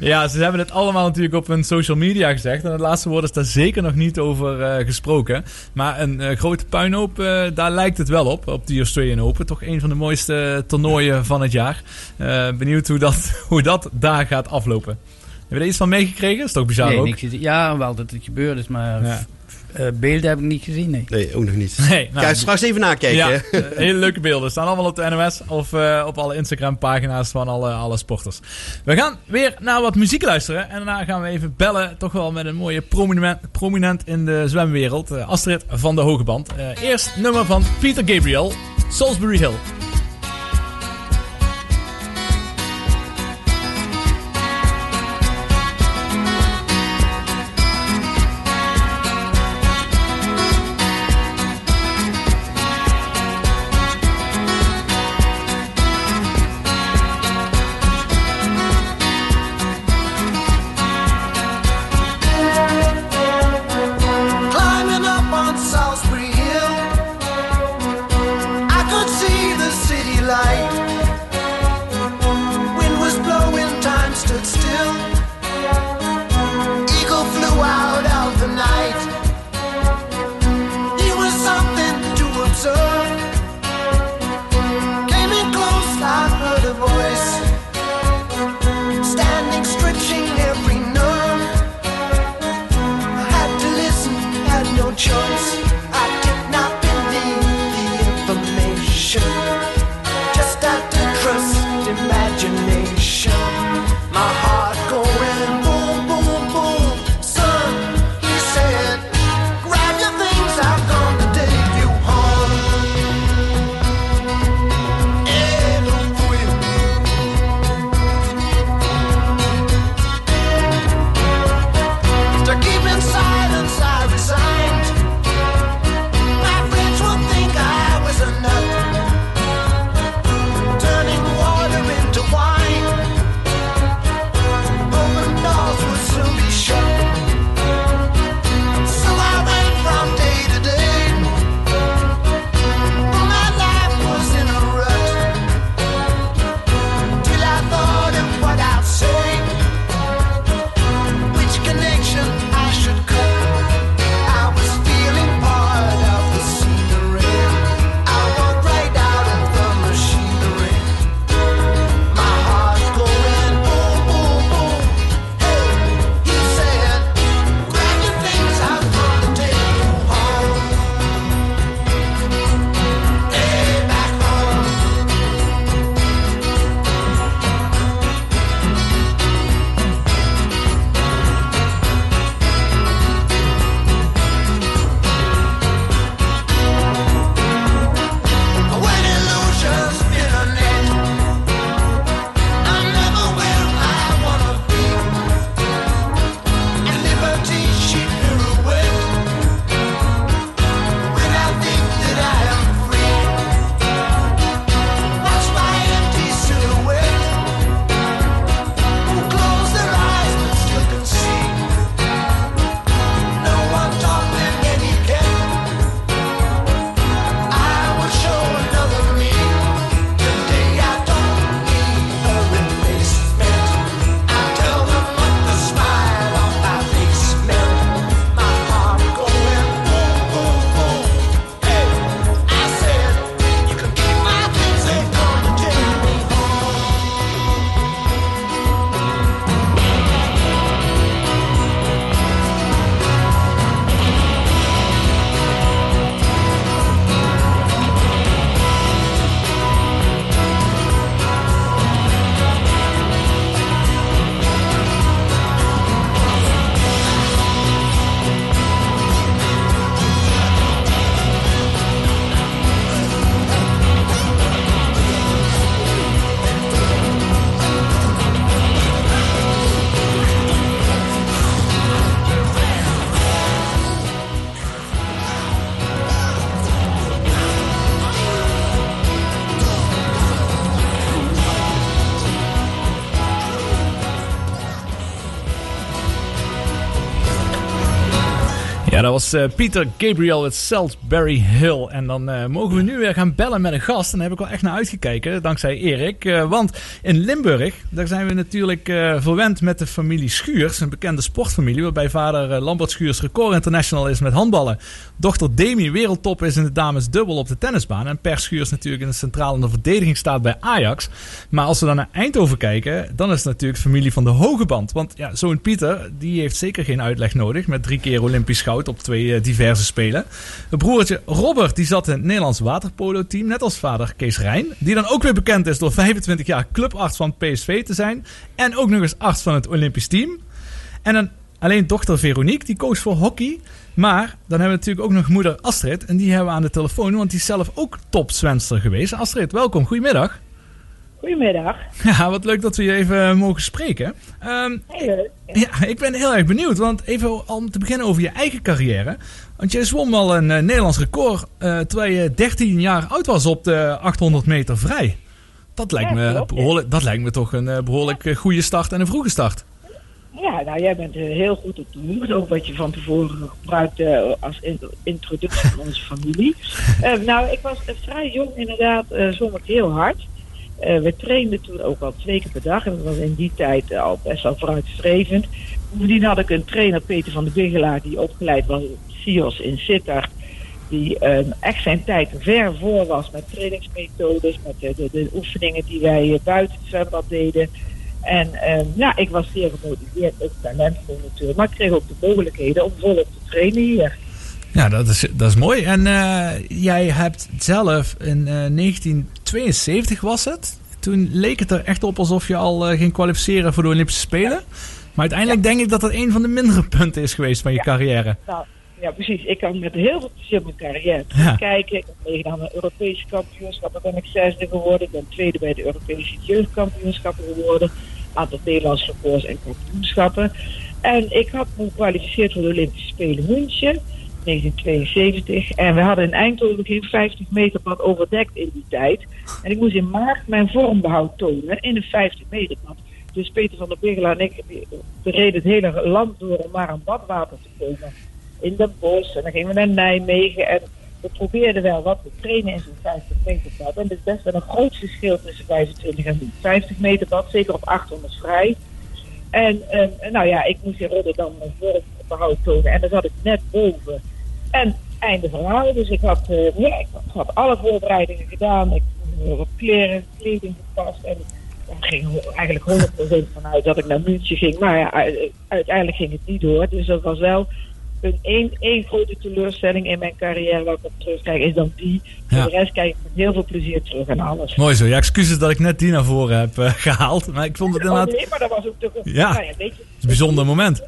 Speaker 3: ja, ze hebben het allemaal natuurlijk op hun social media gezegd. En het laatste woord is daar zeker nog niet over eh, gesproken. Maar een eh, grote puinhoop, eh, daar lijkt het wel op. Op die Australian Open. Toch een van de mooiste toernooien van het jaar. Eh, benieuwd hoe dat, (laughs) hoe dat daar gaat aflopen. Heb je er iets van meegekregen? Dat is toch bizar
Speaker 4: Nee,
Speaker 3: ook?
Speaker 4: niks. Ja, wel dat het gebeurd is, maar
Speaker 3: Ja.
Speaker 4: Eh, beelden heb ik niet gezien. Nee.
Speaker 5: Nee, ook nog niet.
Speaker 3: Nee, nou,
Speaker 5: Ga je straks even nakijken.
Speaker 3: Ja, eh, hele leuke beelden. Staan allemaal op de NOS of eh, op alle Instagram-pagina's van alle, alle sporters. We gaan weer naar wat muziek luisteren. En daarna gaan we even bellen. Toch wel met een mooie prominent, prominent in de zwemwereld. Astrid van de Hogeband. Eh eerst nummer van Peter Gabriel, Salisbury Hill. Dat was eh, Pieter Gabriel uit Salisbury Hill. En dan eh, mogen we nu weer gaan bellen met een gast. En daar heb ik wel echt naar uitgekeken, dankzij Erik. Eh, want in Limburg, daar zijn we natuurlijk verwend met de familie Schuurs. Een bekende sportfamilie, waarbij vader Lambert Schuurs record international is met handballen. Dochter Demi wereldtop is in de dames dubbel op de tennisbaan. En Per Schuurs natuurlijk in de centrale in de verdediging staat bij Ajax. Maar als we dan naar Eindhoven kijken, dan is het natuurlijk familie van de hoge band. Want ja, zo'n Pieter, die heeft zeker geen uitleg nodig. Met drie keer Olympisch goud op twee eh, diverse spelen. Het broertje Robert, die zat in het Nederlands waterpolo-team. Net als vader Kees Rijn. Die dan ook weer bekend is door 25 jaar clubarts van PSV te zijn. En ook nog eens arts van het Olympisch team. En dan alleen dochter Veronique, die koos voor hockey. Maar dan hebben we natuurlijk ook nog moeder Astrid. En die hebben we aan de telefoon, want die is zelf ook topzwenster geweest. Astrid, welkom. Goedemiddag.
Speaker 16: Goedemiddag. (laughs)
Speaker 3: Ja, wat leuk dat we je even mogen spreken. Ehm, ja, ik ben heel erg benieuwd, want even om te beginnen over je eigen carrière. Want jij zwom wel een eh, Nederlands record eh, terwijl je 13 jaar oud was op de 800 meter vrij. Dat lijkt,
Speaker 16: Ja,
Speaker 3: me, behoorlijk, dat lijkt me toch een eh, behoorlijk eh, goede start en een vroege start.
Speaker 16: Ja, nou jij bent eh, heel goed op de hoogte, ook wat je van tevoren gebruikte als in- introductie van onze familie. (laughs) Eh, nou, ik was eh, vrij jong inderdaad, eh zwom ik heel hard. Eh, we trainden toen ook al twee keer per dag en dat was in die tijd eh, al best wel vooruitstrevend. Bovendien had ik een trainer, Peter van de Bigelaar, die opgeleid was in CIOS in Sittard. Die eh, echt zijn tijd ver voor was met trainingsmethodes, met de, oefeningen die wij eh, buiten het zwembad deden. En eh, ja, ik was zeer gemotiveerd, ook talentvol natuurlijk. Maar ik kreeg ook de mogelijkheden om volop te trainen hier.
Speaker 3: Ja, dat is, dat is mooi. En eh, jij hebt zelf in eh, 1972 was het. Toen leek het er echt op alsof je al eh, ging kwalificeren voor de Olympische Spelen. Maar uiteindelijk denk ik dat dat een van de mindere punten is geweest van je carrière.
Speaker 16: Nou, ja, precies. Ik kan met heel veel plezier mijn carrière kijken. Ik heb meegedaan aan de Europese kampioenschappen. Ben ik zesde geworden. Ik ben tweede bij de Europese jeugdkampioenschappen geworden. Aantal Nederlandse records en kampioenschappen. En ik had me gekwalificeerd voor de Olympische Spelen München. 1972. En we hadden in Eindhoven geen 50 meter pad overdekt in die tijd. En ik moest in maart mijn vormbehoud tonen in een 50 meter pad. Dus Peter van der Bigelaar en ik we reden het hele land door om maar aan badwater te komen. In Den Bosch. En dan gingen we naar Nijmegen. En we probeerden wel wat te trainen in zo'n 50 meter pad. En er is best wel een groot verschil tussen 25 en nu. 50 meter pad, zeker op 800 vrij. En ehm, nou ja, ik moest in Rotterdam mijn vormbehoud tonen. En daar zat ik net boven. En einde verhaal. Dus ik had, eh, ja, ik had alle voorbereidingen gedaan. Ik had wat kleren, kleding gepast. En daar ging eigenlijk 100% vanuit dat ik naar München ging. Maar ja, uiteindelijk ging het niet door. Dus dat was wel een één, één grote teleurstelling in mijn carrière waar ik op terugkijk. Is dan die.
Speaker 3: Ja.
Speaker 16: Voor de rest kijk ik met heel veel plezier terug aan alles.
Speaker 3: Mooi zo. Ja, excuses dat ik net die naar voren heb eh, (laughs) gehaald. Maar ik vond het
Speaker 16: Oh,
Speaker 3: inderdaad
Speaker 16: nee, maar dat was ook toch een,
Speaker 3: Ja.
Speaker 16: nou ja, weet je,
Speaker 3: een bijzonder moment.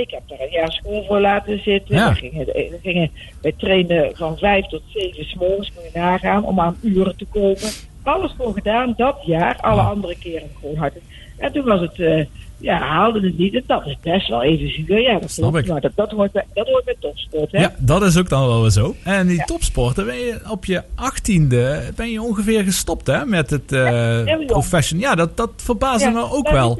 Speaker 16: Ik heb daar een jaar school voor laten zitten.
Speaker 3: Ja.
Speaker 16: We, gingen, we gingen wij trainen van vijf tot zeven s'morgens, moet je nagaan, om aan uren te komen. Alles gewoon gedaan, dat jaar. Alle andere keren gewoon hard. En toen was het, eh, ja, haalde het niet. En dat is best wel even zuur. Ja, dat,
Speaker 3: Snap ik.
Speaker 16: Maar dat, dat, hoort bij, dat hoort bij topsport, hè?
Speaker 3: Ja, dat is ook dan wel weer zo. En die topsporten, ben je op je achttiende ben je ongeveer gestopt hè, met het eh
Speaker 16: jong.
Speaker 3: profession. Ja, dat, dat verbaasde
Speaker 16: Ja,
Speaker 3: me ook wel.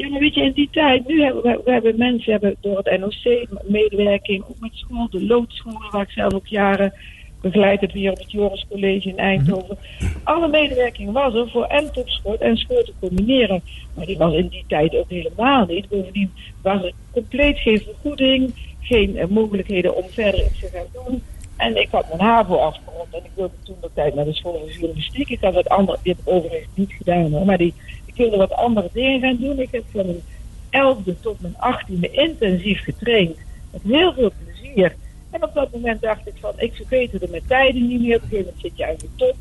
Speaker 16: Ja, maar weet je, in die tijd, nu hebben we, we hebben mensen hebben door het NOC medewerking, ook met school, de loodscholen, waar ik zelf ook jaren begeleid heb hier op het Joris College in Eindhoven. Alle medewerking was er voor en topsport en school te combineren. Maar die was in die tijd ook helemaal niet. Bovendien was er compleet geen vergoeding, geen eh, mogelijkheden om verder iets te gaan doen. En ik had mijn HAVO afgerond en ik wilde toen de tijd naar de school van journalistiek. Ik had het andere, dit overigens niet gedaan hoor, maar die, ik wilde wat andere dingen gaan doen. Ik heb van mijn elfde tot mijn achttiende intensief getraind. Met heel veel plezier. En op dat moment dacht ik van, ik verbeterde mijn tijden niet meer. Op een gegeven moment zit je aan de top.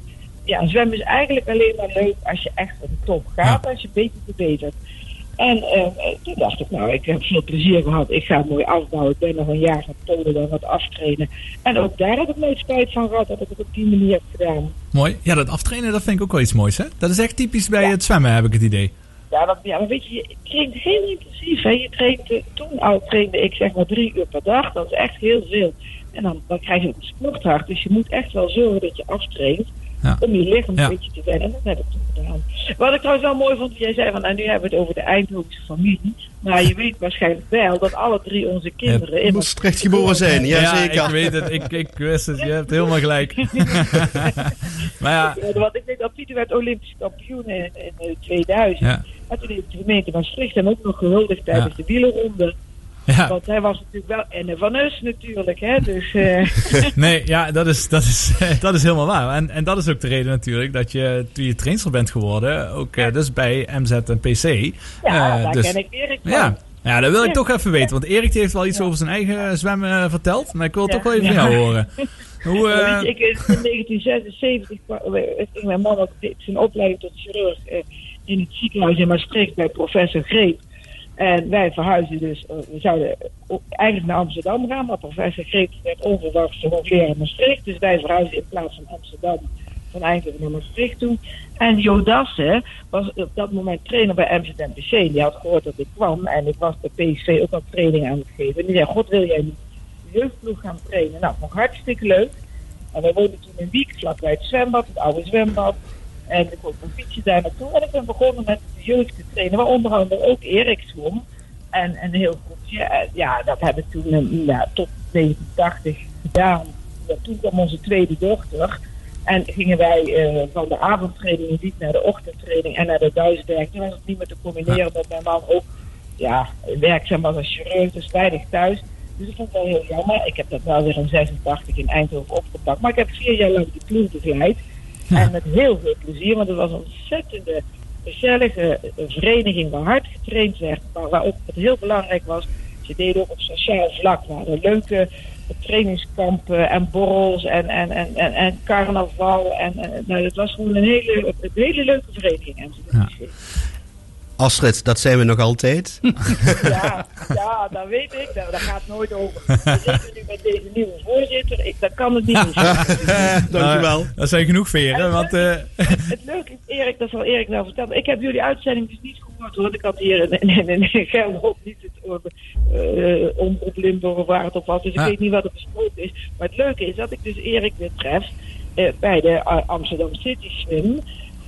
Speaker 16: Ja, zwemmen is eigenlijk alleen maar leuk als je echt aan de top gaat, als je beter verbetert. En eh, eh, toen dacht ik, nou, ik heb veel plezier gehad. Ik ga het mooi afbouwen. Ik ben nog een jaar gaan tonen, dan wat aftrainen. En ook daar heb ik nooit spijt van gehad dat ik het op die manier heb gedaan.
Speaker 3: Mooi. Ja, dat aftrainen, dat vind ik ook wel iets moois. Hè? Dat is echt typisch bij het zwemmen, heb ik het idee.
Speaker 16: Ja, dat, ja, maar weet je, je traint heel intensief. Hè? Je traint, eh, toen al trainde ik zeg maar drie uur per dag. Dat is echt heel veel. En dan, dan krijg je ook een sporthart. Dus je moet echt wel zorgen dat je aftraint.
Speaker 3: Ja.
Speaker 16: Om je lichaam
Speaker 3: Ja.
Speaker 16: een beetje te wennen. En dat heb ik toen gedaan. Wat ik trouwens wel mooi vond, jij zei van, nou nu hebben we het over de Eindhovense familie. Maar je weet waarschijnlijk wel dat alle drie onze kinderen in
Speaker 5: Maastricht geboren zijn, ja,
Speaker 3: Ja,
Speaker 5: zeker.
Speaker 3: ik weet het. Ik, ik wist het. Je hebt helemaal gelijk. (laughs) maar ja,
Speaker 16: Want ik weet dat Pieter werd Olympisch kampioen in, in eh, 2000.
Speaker 3: Ja.
Speaker 16: En toen heeft de gemeente Maastricht hem ook nog gehuldigd tijdens de wielerronde.
Speaker 3: Ja.
Speaker 16: Want hij was natuurlijk wel en van us natuurlijk, hè. Dus eh, (laughs)
Speaker 3: nee, ja, dat is, dat, is, (laughs) dat is helemaal waar. En, en dat is ook de reden natuurlijk dat je, toen je trainer bent geworden, ook eh, dus bij MZ en PC.
Speaker 16: ja,
Speaker 3: eh,
Speaker 16: daar
Speaker 3: dus,
Speaker 16: ken ik Erik van.
Speaker 3: Ja. ja, dat wil ik
Speaker 16: Ja.
Speaker 3: toch even weten. Want Erik heeft wel iets over zijn eigen zwemmen eh, verteld. Maar ik wil het toch wel even van jou horen. (laughs) Hoe, eh,
Speaker 16: je, ik, in 1976 kwa- eh, ging mijn man ook zijn opleiding tot chirurg eh, in het ziekenhuis in Maastricht bij professor Greep. En wij verhuisden dus, eh, we zouden eigenlijk naar Amsterdam gaan, maar professor Greep werd onverwachts hoogleraar in Maastricht. Dus wij verhuisden in plaats van Amsterdam van Eindhoven naar Maastricht toe. En Jo Dassen was op dat moment trainer bij MZNPC. Die had gehoord dat ik kwam en ik was bij PSV ook al training aan het geven. En die zei, god wil jij niet jeugdploeg gaan trainen? Nou, vond ik hartstikke leuk. En wij woonden toen een week vlakbij het zwembad, het oude zwembad. En ik kon een fietsje daar naartoe. En ik ben begonnen met de jeugd te trainen, waar onder andere ook Erik zwom. En een heel groepje. Ja, dat heb ik toen eh, ja, tot 1980 gedaan. Toen kwam onze tweede dochter. En gingen wij eh, van de avondtraining in Diep naar de ochtendtraining en naar de Duisberg. Toen was het niet meer te combineren, omdat mijn man ook ja, werkzaam was als chirurg, dus weinig thuis. Dus ik vond wel heel jammer. Ik heb dat wel weer in 86 in Eindhoven opgepakt. Maar ik heb vier jaar lang die ploeg begeleid. En met heel veel plezier, want het was een ontzettende gezellige vereniging waar hard getraind werd. Maar waar ook wat heel belangrijk was, ze deden ook op sociaal vlak. We hadden leuke trainingskampen en borrels en, en, en, en, en carnaval. En, en nou, het was gewoon een hele, een hele leuke vereniging. En
Speaker 5: Astrid, dat zijn we nog altijd. (laughs)
Speaker 16: Ja, ja, dat weet ik. Daar, daar gaat het nooit over. (laughs) Zeker nu met deze nieuwe voorzitter. Ik, dat kan het niet meer. (laughs)
Speaker 5: Dankjewel.
Speaker 3: Nou, dat zijn genoeg veren. Want, eh,
Speaker 16: Het leuke is, Erik, dat zal Erik wel vertellen. Ik heb jullie uitzending dus niet gehoord hoor. Ik had hier in, in, in, Gelderop niet het uh, omroep Limburg of waar het op was. Dus ik
Speaker 3: Ja.
Speaker 16: weet niet wat er besproken is. Maar het leuke is dat ik dus Erik weer tref eh, bij de uh, Amsterdam City Swim.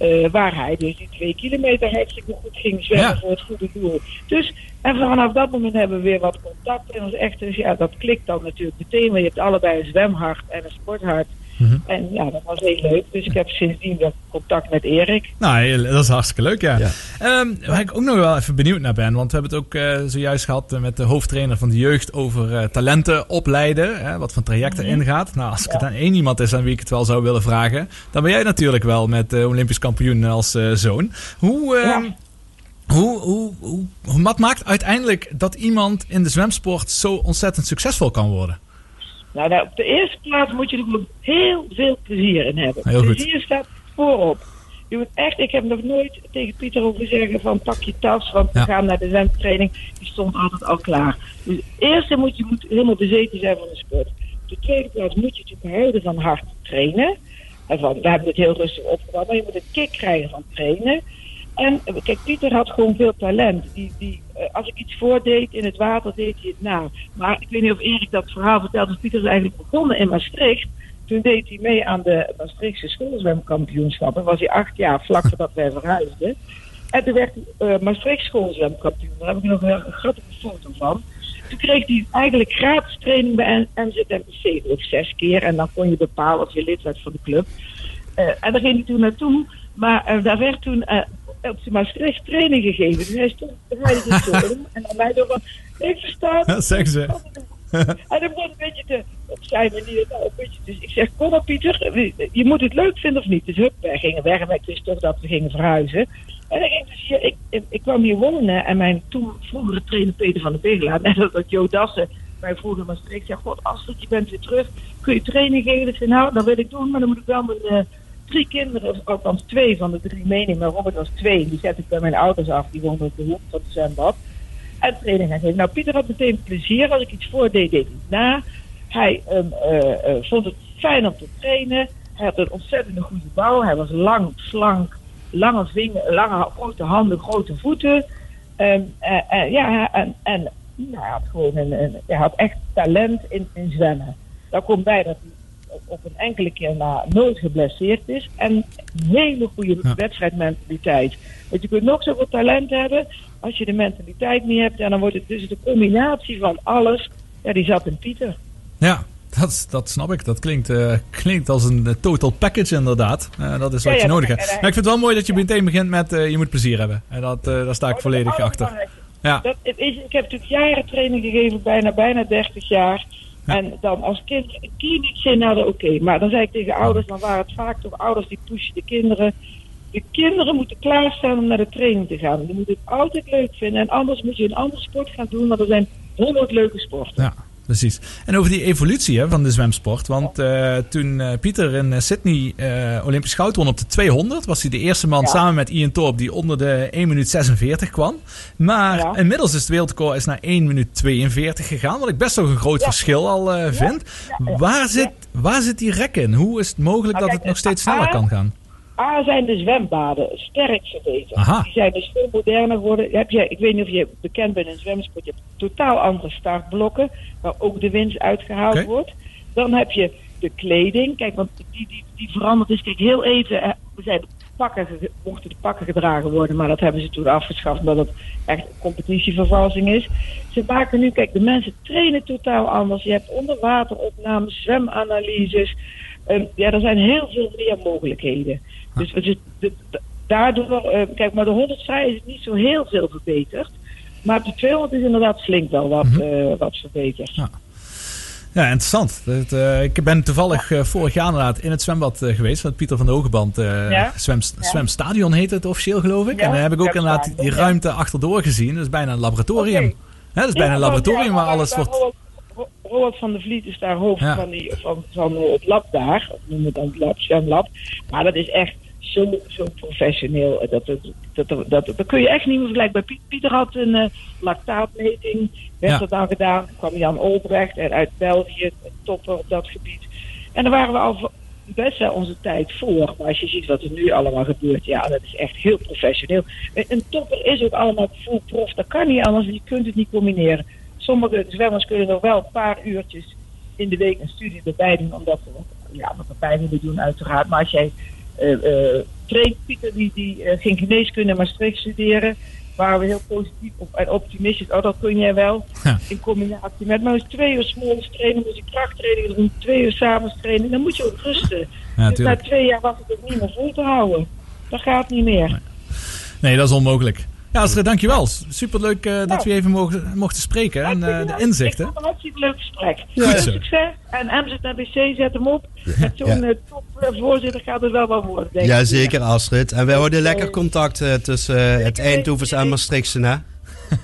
Speaker 16: Eh, waar hij dus die twee kilometer hartstikke goed ging zwemmen
Speaker 3: Ja.
Speaker 16: voor het goede doel. Dus, en vanaf dat moment hebben we weer wat contact. En ons echt, dus ja, dat klikt dan natuurlijk meteen. Want je hebt allebei een zwemhart en een sporthart.
Speaker 3: Mhm.
Speaker 16: En ja, dat was heel leuk. Dus ik heb sindsdien weer contact met Erik.
Speaker 3: Nou, dat is hartstikke leuk, ja. Ehm, waar ik ook nog wel even benieuwd naar ben, want we hebben het ook eh, zojuist gehad eh, met de hoofdtrainer van de jeugd over eh, talenten opleiden, hè, wat voor trajecten
Speaker 16: Mhm.
Speaker 3: ingaat. Nou, als ik het aan één iemand is aan wie ik het wel zou willen vragen, dan ben jij natuurlijk wel met eh, Olympisch kampioen als eh, zoon. Hoe, ehm, hoe, hoe, hoe, hoe- wat maakt uiteindelijk dat iemand in de zwemsport zo ontzettend succesvol kan worden?
Speaker 16: Nou, nou, op de eerste plaats moet je er gewoon heel veel plezier in hebben.
Speaker 3: Heel goed.
Speaker 16: plezier staat voorop. Je moet echt, ik heb nog nooit tegen Pieter hoeven zeggen van pak je tas, want we gaan naar de zwemtraining. Die stond altijd al klaar. Dus het eerste moet je moet helemaal bezeten zijn van de sport. Op de tweede plaats moet je natuurlijk houden van hard trainen. En van, we hebben het heel rustig opgebouwd, maar je moet een kick krijgen van trainen. En eh, kijk, Pieter had gewoon veel talent. Die, die, eh, als ik iets voordeed in het water, deed hij het na. Maar ik weet niet of Erik dat verhaal vertelt. Dus Pieter is eigenlijk begonnen in Maastricht. Toen deed hij mee aan de Maastrichtse schoolzwemkampioenschappen. Was hij acht jaar, vlak voordat wij verhuisden. En toen werd hij uh, Maastricht schoolzwemkampioen. Daar heb ik nog een, grappige foto van. Toen kreeg hij eigenlijk gratis training bij MZMPC. Ook zes keer. En dan kon je bepalen of je lid werd van de club. Uh, en daar ging hij toen naartoe. Maar daar werd toen op de Maastricht training gegeven. Dus hij stond zo om. En dan mij door van, ik versta
Speaker 3: Dat zeggen ze.
Speaker 16: En dan begon een beetje te, op zijn manier, nou, een beetje. Dus ik zeg, kom maar Pieter, je moet het leuk vinden of niet. Dus hup, wij gingen weg en ik wist toch dat we gingen verhuizen. En dan ging dus hier, ik, ik, ik kwam hier wonen en mijn toen vroegere trainer Peter van der Begelaar, (laughs) net als dat Jo Dassen mij vroeger Maastricht, zei, god Astrid, je bent weer terug, kun je training geven? Ik zei, nou, dat wil ik doen, maar dan moet ik wel mijn uh, drie kinderen, althans twee van de drie meenemen. Maar Robert was twee, die zet ik bij mijn ouders af, die woonden op de hoek van het zwembad. En training gaan. Nou, Pieter had meteen plezier. Als ik iets voordeed, deed hij na. Hij um, uh, uh, vond het fijn om te trainen. Hij had een ontzettend goede bouw. Hij was lang, slank, lange vingers, lange, grote handen, grote voeten. Um, uh, ja, en, en nou, hij had gewoon een, hij had echt talent in, in zwemmen. Daar komt bij dat hij op, op een enkele keer na nooit geblesseerd is. En een hele goede wedstrijdmentaliteit. Want je kunt nog zoveel talent hebben. Als je de mentaliteit niet hebt, ja, dan wordt het dus de combinatie van alles. Ja, die zat in Pieter.
Speaker 3: Ja, dat, dat snap ik. Dat klinkt, eh, klinkt als een eh, total package inderdaad. Eh, dat is wat
Speaker 16: Ja,
Speaker 3: je nodig
Speaker 16: en
Speaker 3: hebt. Maar ik vind het wel mooi dat je meteen begint met je moet plezier hebben. En dat, daar sta ik volledig achter. Ja.
Speaker 16: Dat, is, ik heb natuurlijk jaren training gegeven, bijna, bijna 30 jaar. En dan als kind een keer niet zin hadden, oké. Maar dan zei ik tegen ouders, dan waren het vaak toch ouders die pushen de kinderen. De kinderen moeten klaarstaan om naar de training te gaan. Die moeten het altijd leuk vinden. En anders moet je een andere sport gaan doen, want er zijn honderd leuke sporten.
Speaker 3: Ja, precies. En over die evolutie hè, van de zwemsport. Want eh, toen eh, Pieter in eh, Sydney Olympisch goud won op de 200, was hij de eerste man samen met Ian Thorpe die onder de 1 minuut 46 kwam. Maar inmiddels is het wereldrecord is naar 1 minuut 42 gegaan. Wat ik best wel een groot verschil al vind. Waar, zit, waar zit die rek in? Hoe is het mogelijk dat het nog steeds sneller kan gaan?
Speaker 16: A zijn de zwembaden sterk verbeterd.
Speaker 3: Aha.
Speaker 16: Die zijn dus veel moderner geworden. Heb je, ik weet niet of je bekend bent in zwemsport. Je hebt totaal andere startblokken. Waar ook de winst uitgehaald wordt. Dan heb je de kleding. Kijk, want die, die, die verandert is. Kijk, heel even. Er zijn pakken, mochten de pakken gedragen worden. Maar dat hebben ze toen afgeschaft. Omdat het echt competitievervalsing is. Ze maken nu, kijk, de mensen trainen totaal anders. Je hebt onderwateropnames, zwemanalyses. Ehm, ja, er zijn heel veel meer mogelijkheden. Dus de- de- daardoor, eh, kijk, maar de 100 vrij is niet zo heel veel verbeterd. Maar op de 200 is inderdaad flink wel wat, eh, wat verbeterd.
Speaker 3: Ja, interessant. Dat, eh, ik ben toevallig vorig jaar inderdaad in het zwembad geweest. Van Pieter van de Hogeband.
Speaker 16: Ja?
Speaker 3: zwem,
Speaker 16: Ja.
Speaker 3: Zwemstadion heet het officieel, geloof ik.
Speaker 16: Ja,
Speaker 3: en daar heb ik ook inderdaad die
Speaker 16: ja.
Speaker 3: ruimte achterdoor gezien. Dat is bijna een laboratorium. Hè, dat is bijna een
Speaker 16: Ja,
Speaker 3: laboratorium
Speaker 16: ja,
Speaker 3: waar
Speaker 16: maar
Speaker 3: alles wordt...
Speaker 16: Roald- Ro- Roald van der Vliet is daar hoofd
Speaker 3: Ja.
Speaker 16: van, die, van, van het lab daar. Noem het dan het lab, zwemlab. Maar dat is echt zo, zo professioneel. Dat, dat, dat, dat, dat, dat kun je echt niet meer vergelijken. Pieter had een eh, lactaatmeting. Werd
Speaker 17: Ja.
Speaker 16: er dan gedaan. kwam Jan Olbrecht en uit België. Een topper op dat gebied. En daar waren we al best wel onze tijd voor. Maar als je ziet wat er nu allemaal gebeurt. Ja, dat is echt heel professioneel. Een- topper is ook allemaal full prof. Dat kan niet anders. Je kunt het niet combineren. Sommige zwemmers kunnen nog wel een paar uurtjes in de week een studie erbij doen, omdat ze ja, wat erbij willen doen, uiteraard. Maar als jij eh eh traint, Pieter die, die eh, ging geneeskunde in Maastricht studeren, waren we heel positief op, en optimistisch. Oh, dat kun jij wel. In combinatie met maar eens twee uur s'morgens trainen, moet je krachttraining doen, twee uur s'avonds trainen, dan moet je ook rusten.
Speaker 3: Ja,
Speaker 16: dus na twee jaar was het ook niet meer vol te houden. Dat gaat niet meer.
Speaker 3: Nee, dat is onmogelijk. Ja, Astrid, dankjewel. Superleuk eh dat we even mogen, mochten spreken. En eh, de inzichten.
Speaker 16: Een hartstikke leuk gesprek.
Speaker 3: Ja.
Speaker 16: Goed
Speaker 3: zo.
Speaker 16: succes. En MZNBC, zet hem op. Met zo'n
Speaker 5: Ja.
Speaker 16: top topvoorzitter gaat het wel wat worden, denk ik.
Speaker 5: Ja, zeker Astrid. En wij houden lekker contact eh, tussen eh, het Eindhovense en Maastrichtse, hè?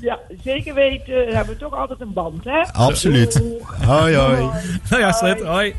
Speaker 16: Ja, zeker weten. We hebben toch altijd een band, hè?
Speaker 5: Absoluut. Hoi, hoi.
Speaker 3: Nou ja, Astrid, hoi.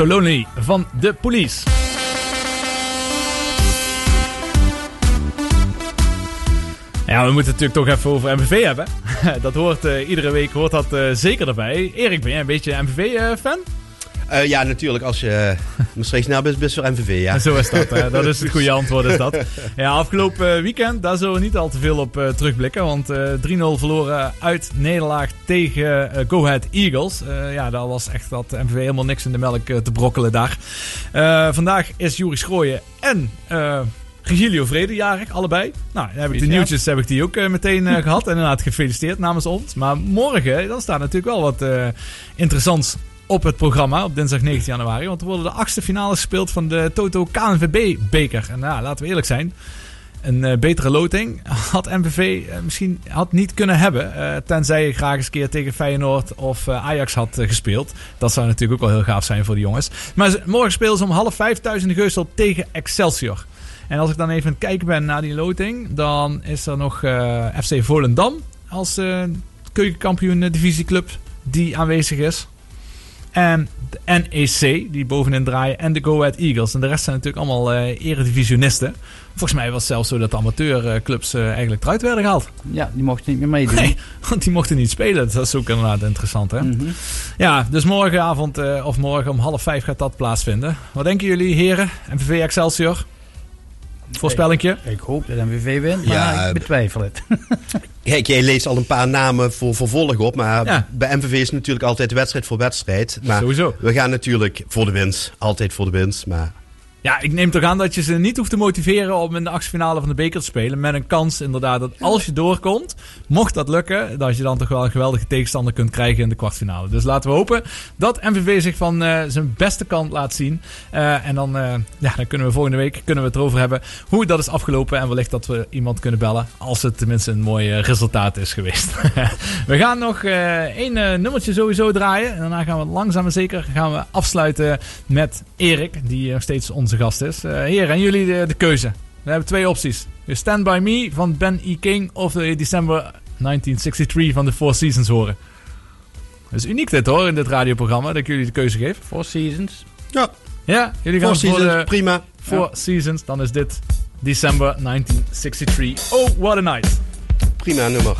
Speaker 3: So van The Police. Ja, we moeten het natuurlijk toch even over MVV hebben. dat hoort, eh, iedere week hoort dat eh, zeker erbij. Erik, ben jij een beetje MVV-fan?
Speaker 5: Eh, ja, natuurlijk. Als je Maastricht snel bent, best voor MVV, ja.
Speaker 3: Zo is dat. Dat is het goede antwoord, is dat. Ja, afgelopen weekend, daar zullen we niet al te veel op eh, terugblikken. Want eh 3-0 verloren uit nederlaag tegen eh, Go Ahead Eagles. Eh, ja, daar was echt dat MVV helemaal niks in de melk eh, te brokkelen daar. Eh, vandaag is Juri Schrooien en... eh Regilio Vrede jarig, allebei. Nou, dan heb ik de nieuwtjes heb ik die ook eh, meteen eh, gehad. En inderdaad gefeliciteerd namens ons. Maar morgen, dan staat natuurlijk wel wat eh, interessants op het programma op dinsdag 19 januari. Want er worden de achtste finales gespeeld van de Toto KNVB-beker. En nou, laten we eerlijk zijn. Een eh, betere loting had MVV eh, misschien had niet kunnen hebben. eh, tenzij je graag eens een keer tegen Feyenoord of Ajax had gespeeld. Dat zou natuurlijk ook wel heel gaaf zijn voor de jongens. Maar morgen spelen ze om half vijf thuis in de Geusel tegen Excelsior. En als ik dan even aan het kijken ben naar die loting, dan is er nog FC Volendam als keukenkampioen divisieclub die aanwezig is. En de NEC, die bovenin draaien. En de Go Ahead Eagles. En de rest zijn natuurlijk allemaal eh eredivisionisten. Volgens mij was het zelfs zo dat de amateurclubs eh, eigenlijk eruit werden gehaald.
Speaker 4: Ja, die mochten niet meer meedoen.
Speaker 3: Nee, (laughs) want die mochten niet spelen. Dat is ook inderdaad interessant, hè? Ja, dus morgenavond eh, of morgen om half vijf gaat dat plaatsvinden. Wat denken jullie, heren? MVV Excelsior? Voorspellingje?
Speaker 4: Ik hoop dat MVV wint, maar
Speaker 5: Ja,
Speaker 4: ik betwijfel het. (laughs)
Speaker 5: Kijk, jij leest al een paar namen voor vervolg op. Maar
Speaker 3: Ja.
Speaker 5: bij MVV is het natuurlijk altijd wedstrijd voor wedstrijd. Maar
Speaker 3: Sowieso.
Speaker 5: we gaan natuurlijk voor de winst. Altijd voor de winst. Maar
Speaker 3: Ja, ik neem toch aan dat je ze niet hoeft te motiveren om in de achtste van de beker te spelen. Met een kans inderdaad dat als je doorkomt, mocht dat lukken, dat je dan toch wel een geweldige tegenstander kunt krijgen in de kwartfinale. Dus laten we hopen dat MVV zich van eh, zijn beste kant laat zien. Eh, en dan, eh, ja, dan kunnen we volgende week kunnen we het erover hebben hoe dat is afgelopen. En wellicht dat we iemand kunnen bellen als het tenminste een mooi resultaat is geweest. (laughs) we gaan nog één nummertje sowieso draaien. En daarna gaan we langzaam maar zeker gaan we afsluiten met Erik, die nog steeds onze gast is. Eh heren, en jullie de, de keuze. We hebben twee opties. Je Stand By Me van Ben E. King of de December 1963 van de Four Seasons horen. Dat is uniek dit hoor, in dit radioprogramma, dat ik jullie de keuze geef.
Speaker 4: Four Seasons.
Speaker 5: Ja.
Speaker 3: Ja, jullie gaan
Speaker 5: Four
Speaker 3: voor
Speaker 5: Seasons,
Speaker 3: de
Speaker 5: prima.
Speaker 3: Four Seasons. Dan is dit December 1963. Oh, what a night.
Speaker 5: prima nummer.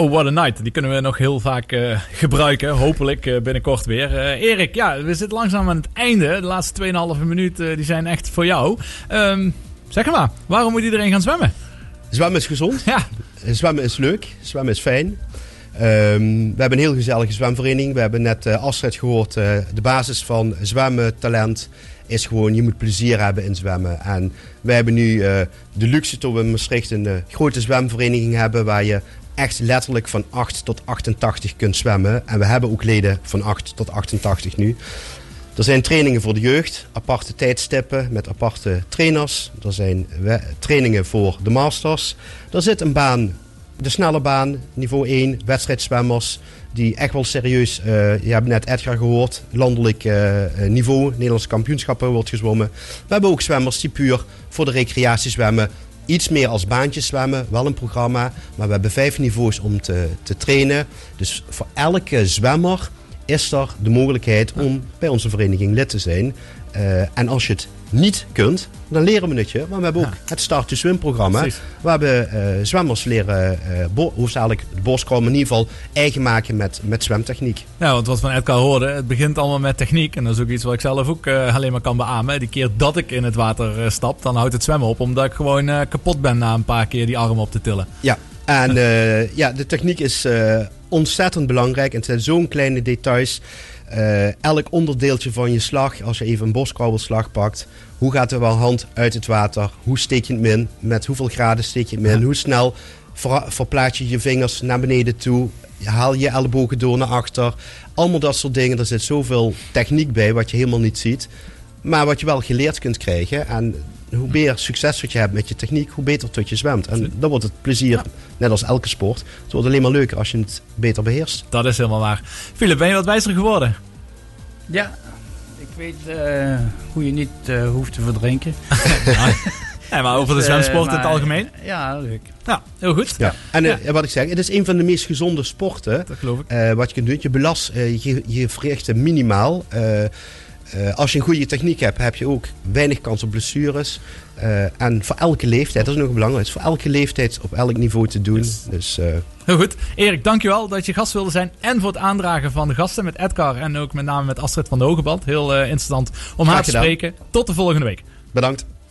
Speaker 6: Oh, what a night.
Speaker 3: Die kunnen we nog heel vaak eh, gebruiken. Hopelijk eh, binnenkort weer. Eh, Erik, ja, we zitten langzaam aan het einde. De laatste 2,5 minuut eh, die zijn echt voor jou. Ehm, zeg maar, waarom moet iedereen gaan zwemmen?
Speaker 5: Zwemmen is gezond.
Speaker 3: Ja.
Speaker 5: Zwemmen is leuk. Zwemmen is fijn. Ehm, we hebben een heel gezellige zwemvereniging. We hebben net uh, Astrid gehoord. eh, de basis van zwemmen, talent is gewoon je moet plezier hebben in zwemmen. En wij hebben nu de luxe dat we in Maastricht een grote zwemvereniging hebben waar je echt letterlijk van 8 tot 88 kunt zwemmen. En we hebben ook leden van 8 tot 88 nu. Er zijn trainingen voor de jeugd, aparte tijdstippen met aparte trainers. Er zijn trainingen voor de masters. Er zit een baan, de snelle baan, niveau 1, wedstrijdzwemmers. Die echt wel serieus, eh, je hebt net Edgar gehoord, landelijk eh, eh, niveau, Nederlandse kampioenschappen wordt gezwommen. We hebben ook zwemmers die puur voor de recreatie zwemmen. Iets meer als baantjes zwemmen, wel een programma. Maar we hebben vijf niveaus om te, te trainen. Dus voor elke zwemmer is er de mogelijkheid om bij onze vereniging lid te zijn. Eh, en als je het niet kunt, dan leren we het je. Maar we hebben ook het Start to Swim programma.
Speaker 3: Precies.
Speaker 5: Waar we eh, zwemmers leren, uh, bo- hoofdzakelijk de borstkom in ieder geval eigen maken met, met zwemtechniek.
Speaker 3: Ja, want wat we van Edgar hoorden, het begint allemaal met techniek. En dat is ook iets wat ik zelf ook eh, alleen maar kan beamen. Die keer dat ik in het water eh, stap, dan houdt het zwemmen op. Omdat ik gewoon eh, kapot ben na een paar keer die arm op te tillen.
Speaker 5: Ja, en (laughs) eh, ja, de techniek is eh, ontzettend belangrijk. En het zijn zo'n kleine details. Eh, elk onderdeeltje van je slag, als je even een borstkrabbelslag pakt. Hoe gaat er wel hand uit het water? Hoe steek je het min? Met hoeveel graden steek je het min? Hoe snel ver, verplaats je je vingers naar beneden toe? Haal je ellebogen door naar achter? Allemaal dat soort dingen. Er zit zoveel techniek bij wat je helemaal niet ziet. Maar wat je wel geleerd kunt krijgen. En hoe meer succes wat je hebt met je techniek, hoe beter tot je zwemt. En dan wordt het plezier, net als elke sport. Het wordt alleen maar leuker als je het beter beheerst.
Speaker 3: Dat is helemaal waar. Philip, ben je wat wijzer geworden?
Speaker 4: Ja, ik weet eh, hoe je niet eh, hoeft te verdrinken. (laughs)
Speaker 3: Ja, maar over de (laughs)
Speaker 4: Dus,
Speaker 3: zwemsport
Speaker 4: eh,
Speaker 3: in het algemeen?
Speaker 4: Ja, leuk.
Speaker 3: Ja, heel goed.
Speaker 5: Ja. En wat ik zeg, het is een van de meest gezonde sporten.
Speaker 3: Dat geloof ik.
Speaker 5: Eh, wat je kunt doen, je belast, eh, je, je verricht minimaal. Eh, als je een goede techniek hebt, heb je ook weinig kans op blessures. Eh, en voor elke leeftijd, dat is nog belangrijk, voor elke leeftijd op elk niveau te doen. Dus, eh,
Speaker 3: Heel goed. Erik, dankjewel dat je gast wilde zijn. En voor het aandragen van de gasten met Edgar. En ook met name met Astrid van de Hogeband. Heel interessant om haar te
Speaker 5: gedaan.
Speaker 3: spreken. Tot de volgende week.
Speaker 5: bedankt.